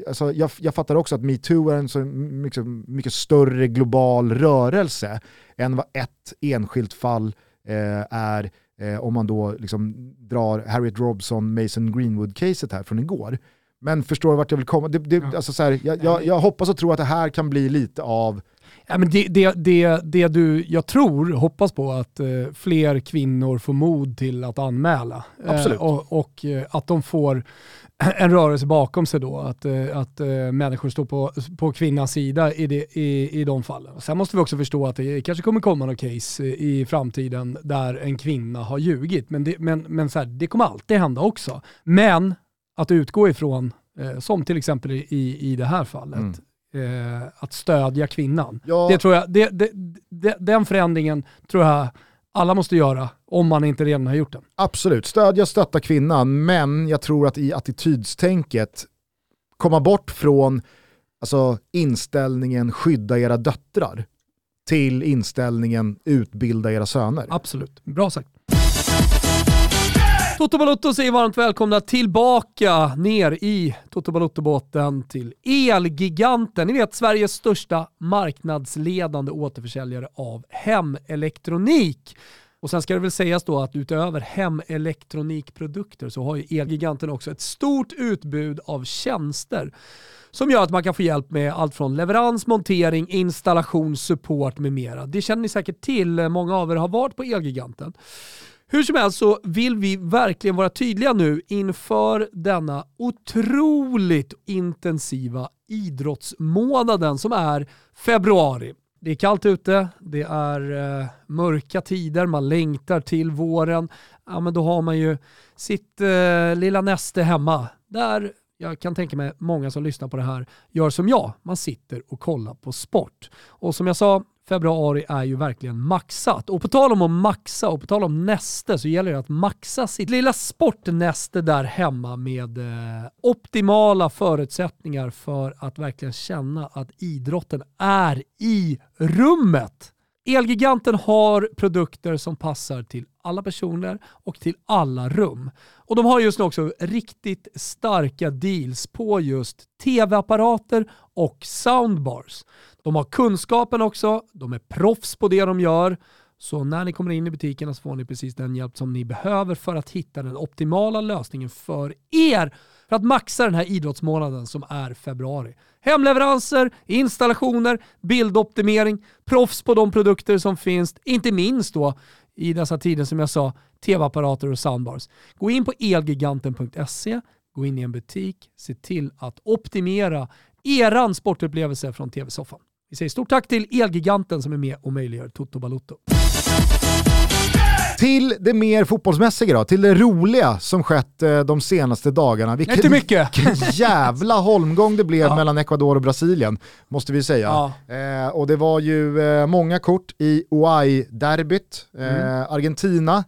alltså, jag, jag fattar också att metoo är en så mycket, mycket större global rörelse än vad ett enskilt fall eh, är eh, om man då liksom drar Harriet Robson, Mason Greenwood-caset här från igår. Men förstår du vart jag vill komma? Det, det, alltså så här, jag, jag, jag, hoppas och tror att det här kan bli lite av Ja, men det, det, det, det du, jag tror, hoppas på att eh, fler kvinnor får mod till att anmäla. Eh, Absolut. Eh, och, och eh, att de får en rörelse bakom sig då, att, eh, att människor står på, på kvinnans sida i, det, i, i de fallen. Sen måste vi också förstå att det kanske kommer komma något case i framtiden där en kvinna har ljugit, men det, men, men så här, det kommer alltid hända också. Men att utgå ifrån, som till exempel i, i det här fallet, mm eh, att stödja kvinnan. Ja. Det tror jag, det, det, det, den förändringen tror jag alla måste göra om man inte redan har gjort den. Absolut, stödja, stötta kvinnan, men jag tror att i attitydstänket komma bort från alltså, inställningen skydda era döttrar till inställningen utbilda era söner. Absolut, bra sagt. Toto Balotto säger varmt välkomna tillbaka ner i Toto Balotto-båten till Elgiganten. Ni vet Sveriges största marknadsledande återförsäljare av hemelektronik. Och sen ska det väl sägas då att utöver hemelektronikprodukter så har ju Elgiganten också ett stort utbud av tjänster som gör att man kan få hjälp med allt från leverans, montering, installation, support med mera. Det känner ni säkert till, många av er har varit på Elgiganten. Hur som helst så vill vi verkligen vara tydliga nu inför denna otroligt intensiva idrottsmånaden som är februari. Det är kallt ute, det är eh, mörka tider, man längtar till våren. Ja, men då har man ju sitt eh, lilla näste hemma där jag kan tänka mig många som lyssnar på det här gör som jag. Man sitter och kollar på sport. Och som jag sa, februari är ju verkligen maxat. Och på tal om att maxa och på tal om näste så gäller det att maxa sitt lilla sportnäste där hemma med eh, optimala förutsättningar för att verkligen känna att idrotten är i rummet. Elgiganten har produkter som passar till alla personer och till alla rum. Och de har just nu också riktigt starka deals på just tv-apparater och soundbars. De har kunskapen också, de är proffs på det de gör. Så när ni kommer in i butikerna så får ni precis den hjälp som ni behöver för att hitta den optimala lösningen för er för att maxa den här idrottsmånaden som är februari. Hemleveranser, installationer, bildoptimering, proffs på de produkter som finns, inte minst då i dessa tider som jag sa, tv-apparater och soundbars. Gå in på elgiganten.se, gå in i en butik, se till att optimera eran sportupplevelse från tv-soffan. Vi säger stort tack till Elgiganten som är med och möjliggör Toto Balutto. Till det mer fotbollsmässiga då, till det roliga som skett eh, de senaste dagarna. Vilken, Inte mycket. Vilken jävla holmgång det blev ja. mellan Ecuador och Brasilien, måste vi säga. Ja. Eh, och det var ju eh, många kort i OI-derbyt. Eh, mm. Argentina,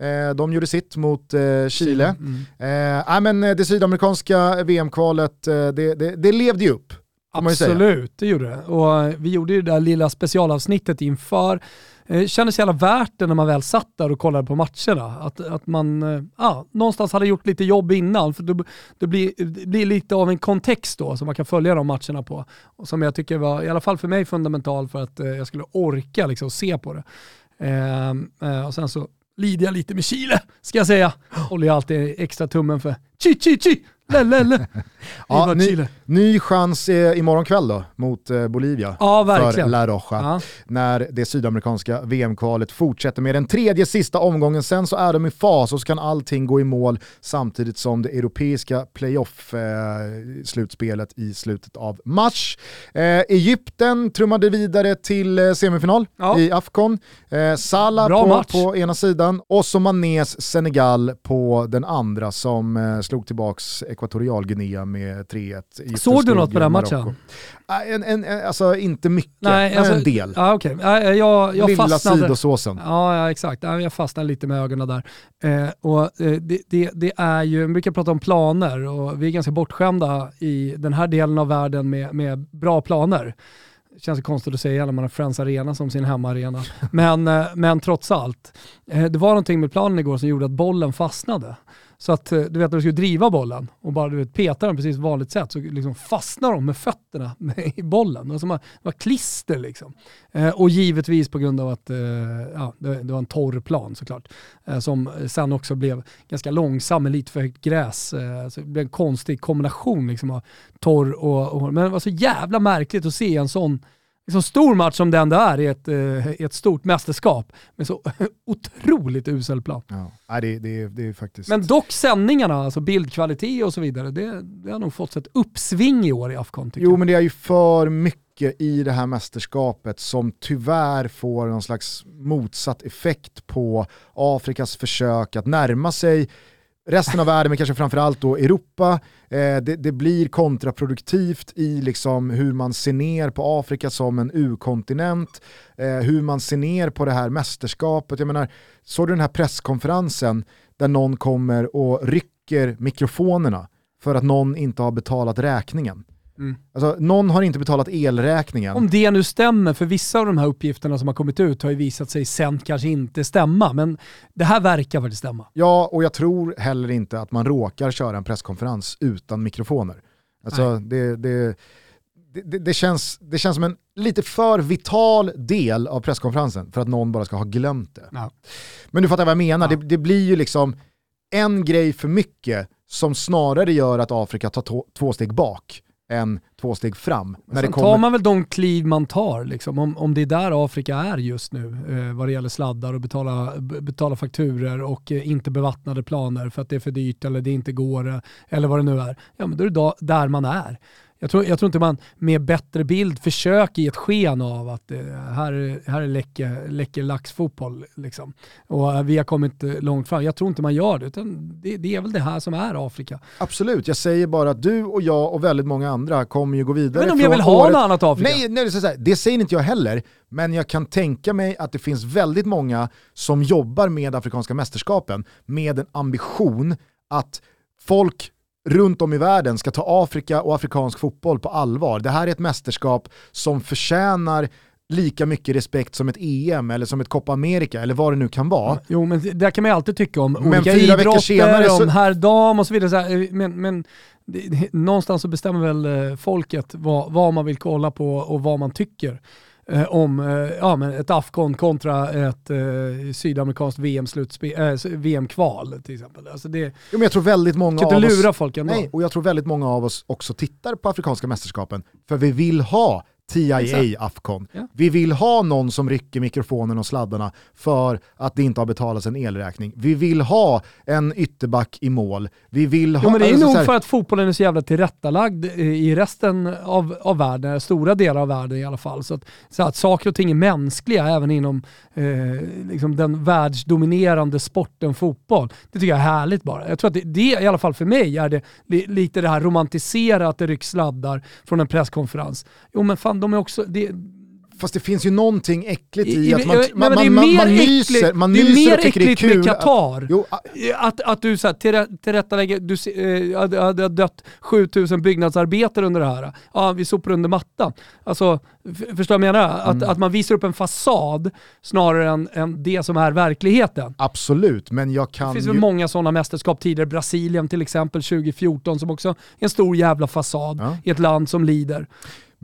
eh, de gjorde sitt mot eh, Chile. Mm. Men det sydamerikanska VM-kvalet, det, det, det levde ju upp. Absolut, det gjorde det. Och eh, vi gjorde ju det där lilla specialavsnittet inför Det kändes jävla värt det när man väl satt där och kollade på matcherna. Att, att man eh, ja, någonstans hade gjort lite jobb innan. För det, det, blir, det blir lite av en kontext då som man kan följa de matcherna på. Och som jag tycker var, i alla fall för mig, fundamental för att jag skulle orka liksom, se på det. Ehm, eh, och sen så lider jag lite med Chile, ska jag säga. Håller jag alltid extra tummen för chi chi chi Lelle ja, ny, ny chans eh, imorgon kväll då mot eh, Bolivia ja, för La Roja. Ja. När det sydamerikanska VM-kvalet fortsätter med den tredje sista omgången. Sen så är de i fas och så kan allting gå i mål samtidigt som det europeiska playoff-slutspelet eh, i slutet av mars. Eh, Egypten trummade vidare till eh, semifinal ja. i Afcon. Eh, Salah på, på, ena sidan och så Manés Senegal på den andra som eh, slog tillbaks Ekvatorialguinea med 3-1. Såg du något på den matchen? En, en, en, alltså inte mycket, Nej, alltså, en del. Ah, okay. jag, jag Lilla fastnade, sidosåsen. Ja, ja, exakt. Jag fastnade lite med ögonen där. Eh, och, eh, det, det, det, är ju, vi brukar prata om planer och vi är ganska bortskämda i den här delen av världen med, med bra planer känns det konstigt att säga när man har Friends Arena som sin hemmaarena. Men, eh, men trots allt, eh, det var någonting med planen igår som gjorde att bollen fastnade. Så att eh, du vet när du ska driva bollen och bara du vet, peta den precis vanligt sätt så liksom fastnar de med fötterna i bollen. Alltså man, det var klister liksom. Eh, och givetvis på grund av att eh, ja, det, det, var en torr plan såklart. Eh, som sen också blev ganska långsam med lite för högt gräs. Eh, så det blev en konstig kombination liksom av torr och, och men det var så jävla märkligt att se en sån så stor match som den det är i ett, eh, ett stort mästerskap med så otroligt usel plan. Ja, det, det, det är faktiskt... Men dock sändningarna, alltså bildkvalitet och så vidare, det, det har nog fått ett uppsving i år i Afcon. Jo jag. men det är ju för mycket i det här mästerskapet som tyvärr får någon slags motsatt effekt på Afrikas försök att närma sig resten av världen, men kanske framförallt då Europa, eh, det, det, blir kontraproduktivt i liksom hur man ser ner på Afrika som en U-kontinent, eh, hur man ser ner på det här mästerskapet. Jag menar, såg du den här presskonferensen där någon kommer och rycker mikrofonerna för att någon inte har betalat räkningen? Mm. Alltså, någon har inte betalat elräkningen. Om det nu stämmer, för vissa av de här uppgifterna som har kommit ut har ju visat sig sen kanske inte stämma, men det här verkar faktiskt stämma. Ja, och jag tror heller inte att man råkar köra en presskonferens utan mikrofoner. Alltså, det, det, det, det, känns, det känns som en lite för vital del av presskonferensen för att någon bara ska ha glömt det. Ja. Men du fattar vad jag menar, ja. det, det, blir ju liksom en grej för mycket som snarare gör att Afrika tar två steg bak än två steg fram. När Sen kommer... tar man väl de kliv man tar, liksom. om, om det är där Afrika är just nu eh, vad det gäller sladdar och betala, betala fakturer och eh, inte bevattnade planer för att det är för dyrt eller det inte går eh, eller vad det nu är. Ja men då är det där man är. Jag tror, jag tror inte man med bättre bild försöker ge ett sken av att eh, här, här är läcker, läcker laxfotboll. Liksom. Och eh, vi har kommit eh, långt fram. Jag tror inte man gör det, utan det, det, är väl det här som är Afrika. Absolut, jag säger bara att du och jag och väldigt många andra kommer ju gå vidare. Men om jag vill ha året... något annat Afrika? Nej, nej det, här, det säger inte jag heller. Men jag kan tänka mig att det finns väldigt många som jobbar med Afrikanska mästerskapen med en ambition att folk runt om i världen ska ta Afrika och afrikansk fotboll på allvar. Det här är ett mästerskap som förtjänar lika mycket respekt som ett EM eller som ett Copa America eller vad det nu kan vara. Jo men där kan man ju alltid tycka om men olika idrotter, senare så... om herr, dam och så vidare. Men, men det, det, någonstans så bestämmer väl eh, folket vad, vad man vill kolla på och vad man tycker eh, om eh, ja, men ett Afcon kontra ett eh, sydamerikanskt VM-kval eh, VM till exempel. Alltså det, jo, men jag tror väldigt många av lura oss, folk ändå. Nej, och jag tror väldigt många av oss också tittar på Afrikanska mästerskapen för vi vill ha TIA Afcon. Ja. Vi vill ha någon som rycker mikrofonen och sladdarna för att det inte har betalats en elräkning. Vi vill ha en ytterback i mål. Vi vill ha... Jo, men det är alltså, nog här... för att fotbollen är så jävla tillrättalagd i resten av, av världen, stora delar av världen i alla fall. Så att, så att saker och ting är mänskliga även inom eh, liksom den världsdominerande sporten fotboll. Det tycker jag är härligt bara. Jag tror att det, det i alla fall för mig är det lite det här romantiserat att det rycks sladdar från en presskonferens. Jo men fan de är också... Det, Fast det finns ju någonting äckligt i, i att man, nej, man, man, man, man nyser, man nyser det är mer och tycker det är kul. med Qatar. Att, att, att, du så här, till, tillrättalägger, du eh, hade dött 7000 byggnadsarbetare under det här. Ja, vi sopar under mattan. Alltså, förstår du vad jag menar? Att, mm. att man visar upp en fasad snarare än, än det som är verkligheten. Absolut, men jag kan Det finns ju... väl många sådana mästerskap tidigare. Brasilien till exempel 2014 som också är en stor jävla fasad ja. i ett land som lider.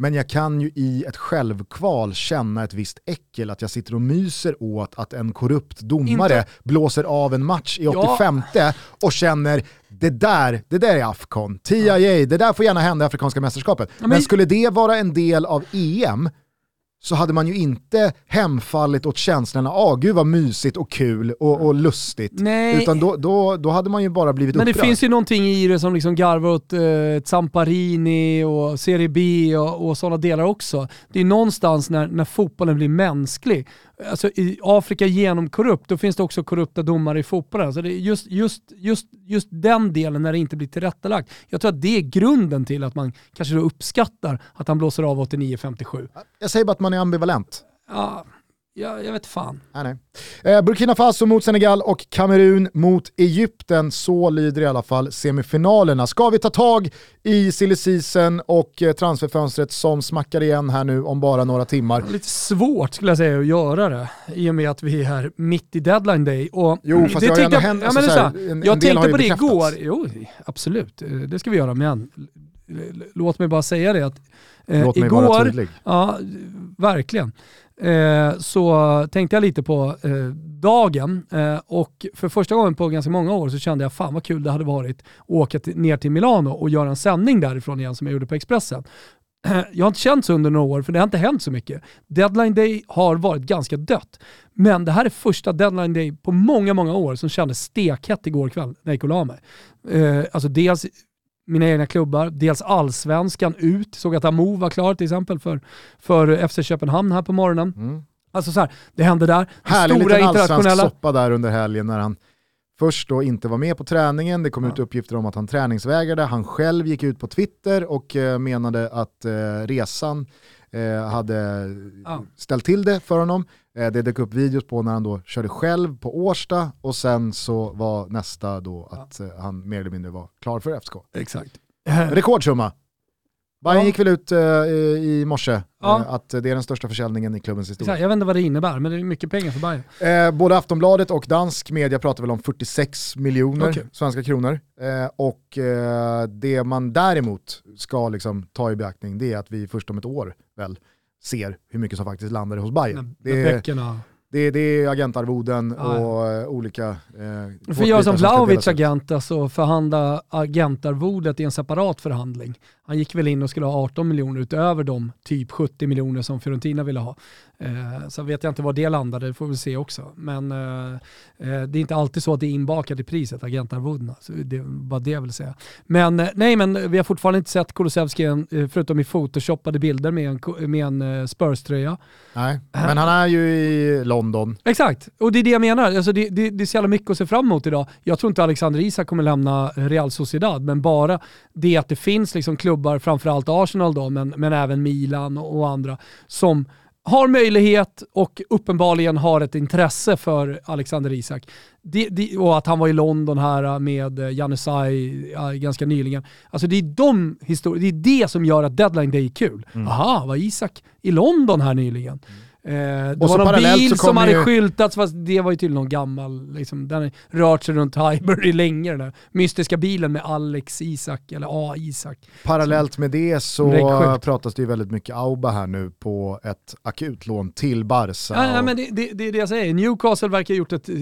Men jag kan ju i ett självkval känna ett visst äckel att jag sitter och myser åt att en korrupt domare Inte. blåser av en match i 85 ja. och känner det där, det där är Afcon, TIA, det där får gärna hända i Afrikanska mästerskapet. Ja, men, men skulle det vara en del av EM, så hade man ju inte hemfallit åt känslorna, ah gud vad mysigt och kul och, och lustigt. Nej. Utan då, då, då hade man ju bara blivit Men upprörd. det finns ju någonting i det som liksom garvar åt eh, Zamparini och Serie B och, och sådana delar också. Det är någonstans när, när fotbollen blir mänsklig alltså i Afrika genomkorrupt, då finns det också korrupta domare i fotbollen. Alltså det är just, just, just, just den delen när det inte blir tillrättalagt. Jag tror att det är grunden till att man kanske då uppskattar att han blåser av 89-57. Jag säger bara att man är ambivalent. Ja, jag, jag vet fan. Nej, nej. Eh, Burkina Faso mot Senegal och Kamerun mot Egypten. Så lyder i alla fall semifinalerna. Ska vi ta tag i silly och eh, transferfönstret som smackar igen här nu om bara några timmar? Lite svårt skulle jag säga att göra det i och med att vi är mitt i deadline day. Och jo, fast det, det har ändå hänt. Alltså, ja, en, en jag tänkte på det igår. Jo, absolut, eh, det ska vi göra. Men låt mig bara säga det att eh, Låt mig igår. Ja, verkligen eh, så tänkte jag lite på eh, dagen eh, och för första gången på ganska många år så kände jag fan vad kul det hade varit att åka till, ner till Milano och göra en sändning därifrån igen som jag gjorde på Expressen. Jag har inte känt så under några år för det har inte hänt så mycket. Deadline day har varit ganska dött. Men det här är första deadline day på många, många år som kändes stekhett igår kväll när jag gick och la mig. Eh, alltså dels mina egna klubbar. Dels allsvenskan ut, såg att Amo var klar till exempel för, för FC Köpenhamn här på morgonen. Mm. Alltså så här, det hände där. Härlig Stora liten allsvensk soppa där under helgen när han först då inte var med på träningen, det kom ja. ut uppgifter om att han träningsvägrade, han själv gick ut på Twitter och eh, menade att eh, resan hade ja. ställt till det för honom. Eh, det dök upp videos på när han då körde själv på Årsta och sen så var nästa då att ja. Eh, han mer eller mindre var klar för FSK. Exakt. Rekordsumma. Bayern ja. gick väl ut uh, i morse ja. uh, att det är den största försäljningen i klubbens historia. Jag vet inte vad det innebär, men det är mycket pengar för Bayern. Uh, både Aftonbladet och dansk media pratar väl om 46 miljoner okay. svenska kronor. och det man däremot ska liksom ta i beaktning det är att vi först om ett år väl ser hur mycket som faktiskt landade hos Bayern. När böckerna det, det är agentarvoden ja. och uh, olika... Eh, För jag som Vlahovic agent, alltså förhandla agentarvodet i en separat förhandling. Han gick väl in och skulle ha 18 miljoner utöver de typ 70 miljoner som Fiorentina ville ha. Eh, så vet jag inte var det landade, det får vi se också. Men eh, eh, det är inte alltid så att det är inbakat i priset, agentarvodena. Så det var det jag vill säga. Men eh, nej, men vi har fortfarande inte sett Kulusevski eh, förutom i photoshoppade bilder med en, med en uh, Spurs-tröja. Nej, men han är ju i London. Exakt, och det är det jag menar. Alltså det, det, det är så jävla mycket att se fram emot idag. Jag tror inte Alexander Isak kommer lämna Real Sociedad, men bara det att det finns liksom klubbar, framförallt Arsenal då, men, men även Milan och, och andra, som har möjlighet och uppenbarligen har ett intresse för Alexander Isak. Det, det, och att han var i London här med Janusaj ganska nyligen. Alltså det är, de det är det som gör att deadline day är kul. Mm. Aha, var Isak i London här nyligen? Mm. Eh, det och var någon bil som hade ju... skyltats, fast det var ju tydligen någon gammal, liksom, den rört sig runt Highbury länge den där mystiska bilen med Alex Isak, eller A. Isak. Parallellt med det så pratas det ju väldigt mycket Auba här nu på ett akutlån till Barca. Ja, ja men det, det, det, är det jag säger, Newcastle verkar ha gjort ett eh,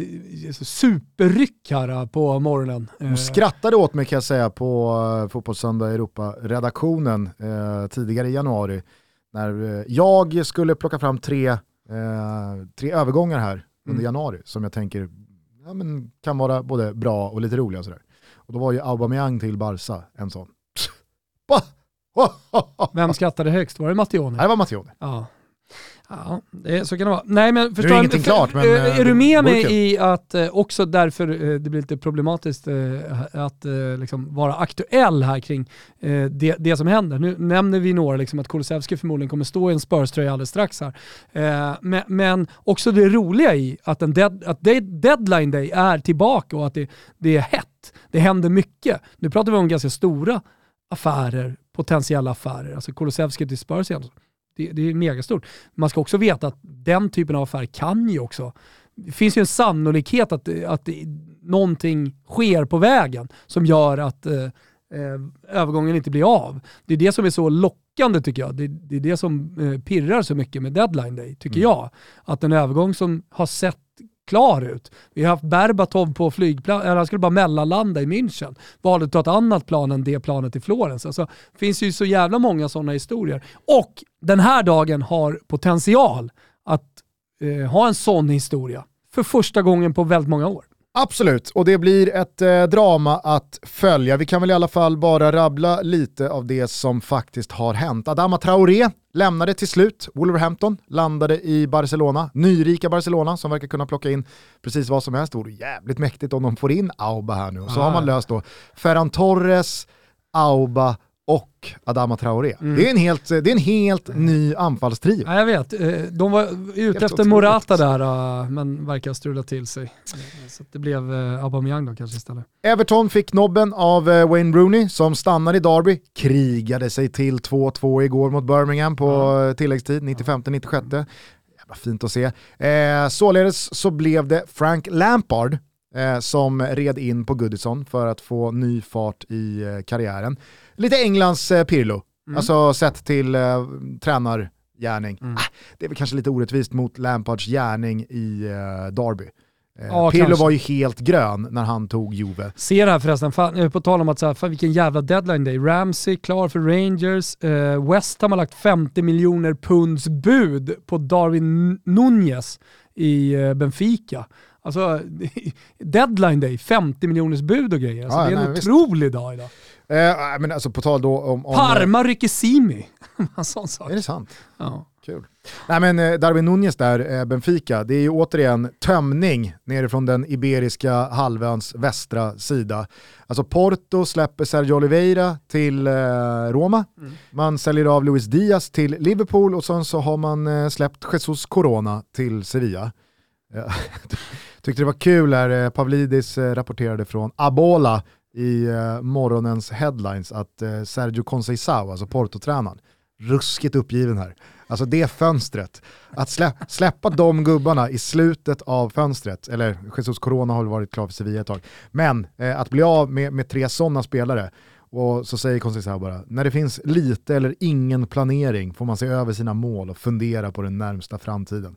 superryck här eh, på morgonen. De skrattade åt mig kan jag säga på Fotbollssöndag Europa-redaktionen eh, tidigare i januari när eh, jag skulle plocka fram tre, eh, tre övergångar här under mm. januari som jag tänker ja, men kan vara både bra och lite roliga. Och, sådär. och då var ju Aubameyang till Barca en sån. Vem skrattade högst? Var det Mattione? Det var Mattione. Ja. Ja, det, så kan det vara. Nej, men förstår, är ingenting klart, men, är, är du eh, med mig i att eh, också därför eh, det blir lite problematiskt att liksom vara aktuell här kring det, det som händer. Nu nämner vi några, liksom, att Kulusevski förmodligen kommer stå i en Spurs-tröja alldeles strax här. Men, men, också det roliga i att, en dead, att deadline day är tillbaka och att det, det är hett. Det händer mycket. Nu pratar vi om ganska stora affärer, potentiella affärer. Alltså Kulusevski till Spurs igen. Det, det är megastort. Man ska också veta att den typen av affär kan ju också det finns ju en sannolikhet att, att någonting sker på vägen som gör att eh, eh, övergången inte blir av. Det är det som är så lockande tycker jag. Det, det är det som eh, pirrar så mycket med deadline day, tycker mm. jag. Att en övergång som har sett klar ut. Vi har haft Berbatov på flygplan, han skulle bara mellanlanda i München. Valde att ta ett annat plan än det planet i Florens. Alltså, det finns ju så jävla många sådana historier. Och den här dagen har potential att eh, ha en sån historia för första gången på väldigt många år. Absolut, och det blir ett eh, drama att följa. Vi kan väl i alla fall bara rabbla lite av det som faktiskt har hänt. Adama Traoré lämnade till slut Wolverhampton, landade i Barcelona, nyrika Barcelona som verkar kunna plocka in precis vad som helst. Det vore jävligt mäktigt om de får in Auba här nu. Och så ah. har man löst då Ferran Torres, Auba och Adama Traoré. Mm. Det, är en helt, det är en helt ny anfallstrio. Ja, jag vet, eh, de var ute efter Morata där eh, men verkar strula till sig. Så det blev eh, Aubameyang då kanske istället. Everton fick nobben av Wayne Rooney som stannar i Derby, krigade sig till 2-2 igår mot Birmingham på mm. tilläggstid, 95-96. Jävla fint att se. Eh, således så blev det Frank Lampard eh, som red in på Goodison för att få ny fart i eh, karriären lite Englands eh, Pirlo. Mm. Alltså sett till eh, tränargärning. Mm. Ah, det är väl kanske lite orättvist mot Lampards gärning i eh, Derby. Eh, ja, Pirlo kanske. var ju helt grön när han tog Juve. Ser det här förresten, fan, på tal om att så här, fan, vilken jävla deadline day. Ramsey klar för Rangers, eh, West Ham har lagt 50 miljoner punds bud på Darwin Nunez i eh, Benfica. Alltså, deadline day, 50 miljoners bud och grejer. Alltså, ja, det är en nej, otrolig visst. dag idag. Eh, men alltså på tal då om... om Parma rycker Simi. en sån sak. Är det sant? Ja. Kul. Nej men eh, Darwin Nunez där, eh, Benfica, det är ju återigen tömning nerifrån den iberiska halvöns västra sida. Alltså Porto släpper Sergio Oliveira till eh, Roma, mm. man säljer av Luis Diaz till Liverpool och sen så har man eh, släppt Jesus Corona till Sevilla. Tyckte det var kul när eh, Pavlidis eh, rapporterade från Abola i eh, morgonens headlines att Sergio Conceição, alltså Porto-tränaren, ruskigt uppgiven här. Alltså det fönstret, att slä, släppa de gubbarna i slutet av fönstret, eller Jesus Corona har väl varit klar för Sevilla ett tag, men eh, att bli av med, med tre sådana spelare, och så säger Conceição bara, när det finns lite eller ingen planering får man se över sina mål och fundera på den närmsta framtiden.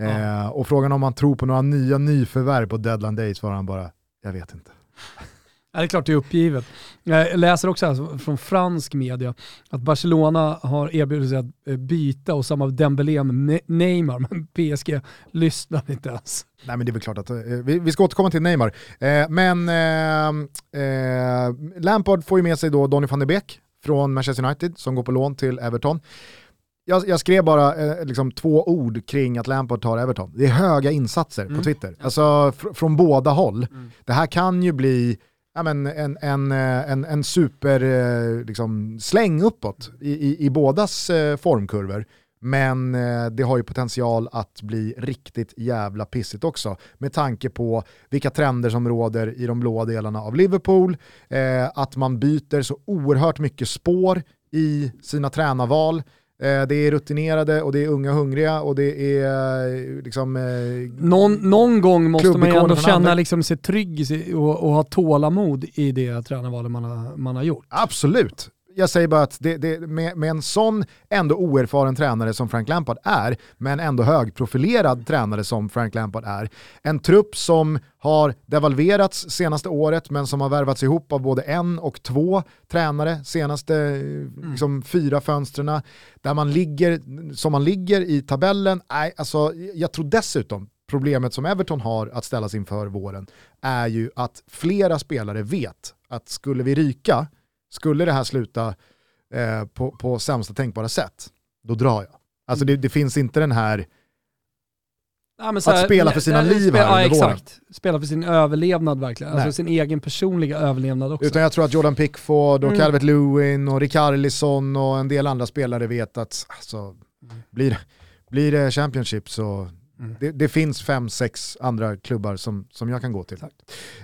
Eh, och frågan om man tror på några nya nyförvärv på deadline day svarar han bara, jag vet inte. Ja, det är klart det är uppgivet. Jag läser också här från fransk media att Barcelona har erbjudit sig att eh, byta och samma Dembélé med Neymar, men PSG lyssnar inte ens. Nej men det är väl klart att, eh, vi, vi ska återkomma till Neymar. Eh, men eh, eh, Lampard får ju med sig då Donny van de Beek från Manchester United som går på lån till Everton. Jag, jag, skrev bara eh, liksom två ord kring att Lampard tar Everton. Det är höga insatser mm. på Twitter, alltså fr från båda håll. Mm. Det här kan ju bli ja, men en, en, eh, en, en super eh, liksom, släng uppåt i, i, i bådas eh, formkurvor. Men det har ju potential att bli riktigt jävla pissigt också med tanke på vilka trender som råder i de blåa delarna av Liverpool, eh, att man byter så oerhört mycket spår i sina tränarval. Eh, det är rutinerade och det är unga hungriga och det är eh, liksom... Eh, någon, någon gång måste man ju ändå känna liksom, sig trygg och, och ha tålamod i det tränarvalet man har, man har gjort. Absolut, jag säger bara att det, det, med, med, en sån ändå oerfaren tränare som Frank Lampard är, men ändå högprofilerad tränare som Frank Lampard är, en trupp som har devalverats senaste året men som har värvats ihop av både en och två tränare senaste mm. liksom, fyra fönstren där man ligger som man ligger i tabellen. Nej, alltså, jag tror dessutom problemet som Everton har att ställas inför våren är ju att flera spelare vet att skulle vi ryka skulle det här sluta eh, på, på sämsta tänkbara sätt, då drar jag. Alltså det, det finns inte den här Ja, här, att spela för sina liv här ja, exakt. Våren. Spela för sin överlevnad verkligen. Alltså sin egen personliga överlevnad också. Utan jag tror att Jordan Pickford och mm. Calvert Lewin och Rikarlison och en del andra spelare vet att alltså, mm. blir, blir det Championship så Mm. Det, det, finns fem, sex andra klubbar som, som jag kan gå till.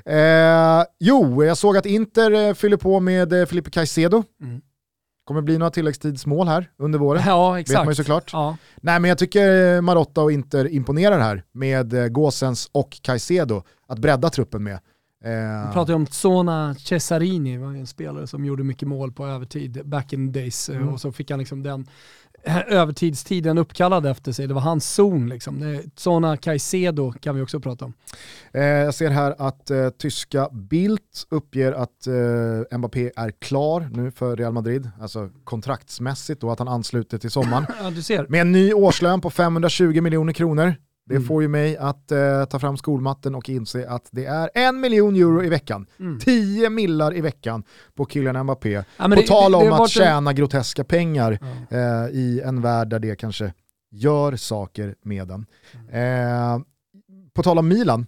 Eh, jo, jag såg att Inter eh, fyller på med eh, Felipe Caicedo. Mm. Kommer bli några tilläggstidsmål här under våren. Ja, exakt. Vet man ju såklart. Ja. Nej, men jag tycker Marotta och Inter imponerar här med eh, Gåsens och Caicedo att bredda truppen med. Eh. Vi pratar ju om Zona Cesarini, var en spelare som gjorde mycket mål på övertid back in the days mm. och så fick han liksom den övertidstiden uppkallad efter sig. Det var hans zon. Liksom. Sådana Caicedo kan vi också prata om. Eh, jag ser här att eh, tyska Bildt uppger att eh, Mbappé är klar nu för Real Madrid, alltså kontraktsmässigt och att han ansluter till sommaren. ja, du ser. Med en ny årslön på 520 miljoner kronor. Det mm. får ju mig att eh, ta fram skolmatten och inse att det är en miljon euro i veckan. Mm. 10 millar i veckan på Kylian Mbappé. Ja, på det, tal om det, det att tjäna en... groteska pengar ja. eh, i en värld där det kanske gör saker med den. Mm. Eh, på tal om Milan,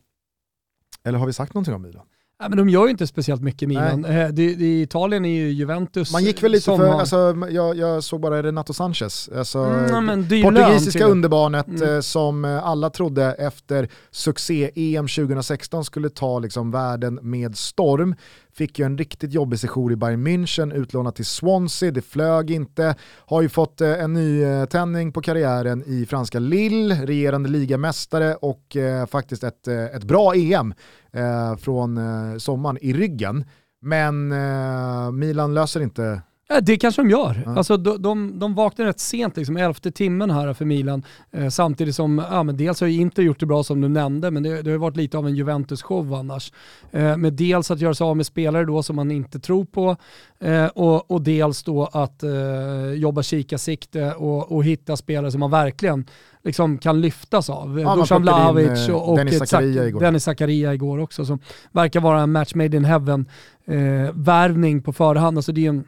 eller har vi sagt någonting om Milan? Ja, men de gör ju inte speciellt mycket Milan. Eh, det, det, Italien är ju Juventus. Man gick väl lite för, har... alltså, jag, jag, såg bara Renato Sanchez, alltså, mm, portugisiska underbarnet mm. Eh, som eh, alla trodde efter succé-EM 2016 skulle ta liksom, världen med storm. Fick ju en riktigt jobbig session i Bayern München, utlånat till Swansea, det flög inte. Har ju fått eh, en ny tändning på karriären i franska Lille, regerande ligamästare och eh, faktiskt ett, eh, ett bra EM eh, från eh, sommaren i ryggen. Men eh, Milan löser inte Ja, det kanske de gör. Ja. Alltså, de, de, de vaknade rätt sent, liksom, elfte timmen här för Milan. Eh, samtidigt som, ja, men dels har ju inte gjort det bra som du nämnde, men det, det har varit lite av en Juventus-show annars. Eh, med dels att göra sig av med spelare då som man inte tror på eh, och, och dels då att eh, jobba kikarsikte och, och hitta spelare som man verkligen liksom kan lyftas av. Ja, Dusan Vlahovic och, och Dennis Zakaria igår. Dennis Zakaria igår också som verkar vara en match made in heaven eh, på förhand. Alltså det är en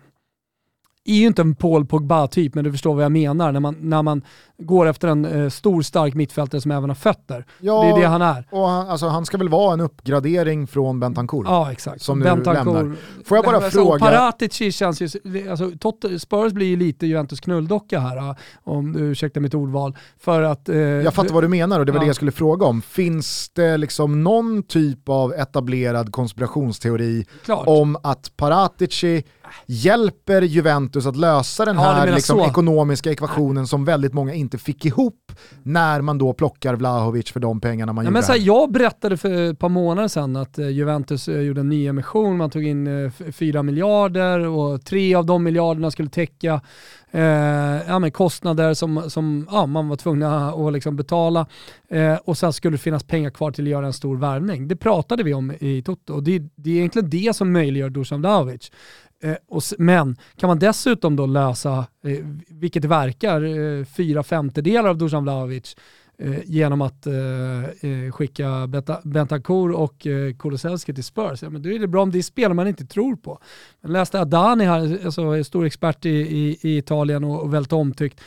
är ju inte en Paul Pogba-typ, men du förstår vad jag menar. När man, när man går efter en eh, stor stark mittfältare som även har fötter. Ja, det är det han är. Och han, alltså, han ska väl vara en uppgradering från Bentancourt? Ja, exakt. Som nu lämnar. Får jag bara alltså, fråga... Paratici känns ju, alltså, Spurs blir ju lite Juventus knulldocka här, om du ursäktar mitt ordval. För att, eh, jag fattar vad du menar och det var ja. det jag skulle fråga om. Finns det liksom någon typ av etablerad konspirationsteori Klart. om att Paratici hjälper Juventus att lösa den här ja, liksom, ekonomiska ekvationen som väldigt många inte fick ihop när man då plockar Vlahovic för de pengarna man ja, gjorde. Men så här, jag berättade för ett par månader sedan att eh, Juventus eh, gjorde en ny emission, man tog in eh, 4 miljarder och tre av de miljarderna skulle täcka eh, ja, men kostnader som, som ja, man var tvungna att liksom betala eh, och sen skulle det finnas pengar kvar till att göra en stor värvning. Det pratade vi om i Toto och det, det är egentligen det som möjliggör Dusan Vlahovic. Eh, och, men kan man dessutom då lösa, eh, vilket det verkar, eh, fyra femtedelar av Dusan Vlahovic eh, genom att eh, eh skicka Bentancur och eh, Kulusevski till Spurs, ja, men då är det bra om det är spel man inte tror på. Jag läste Adani här, alltså, stor expert i, i, i Italien och, och väldigt omtyckt,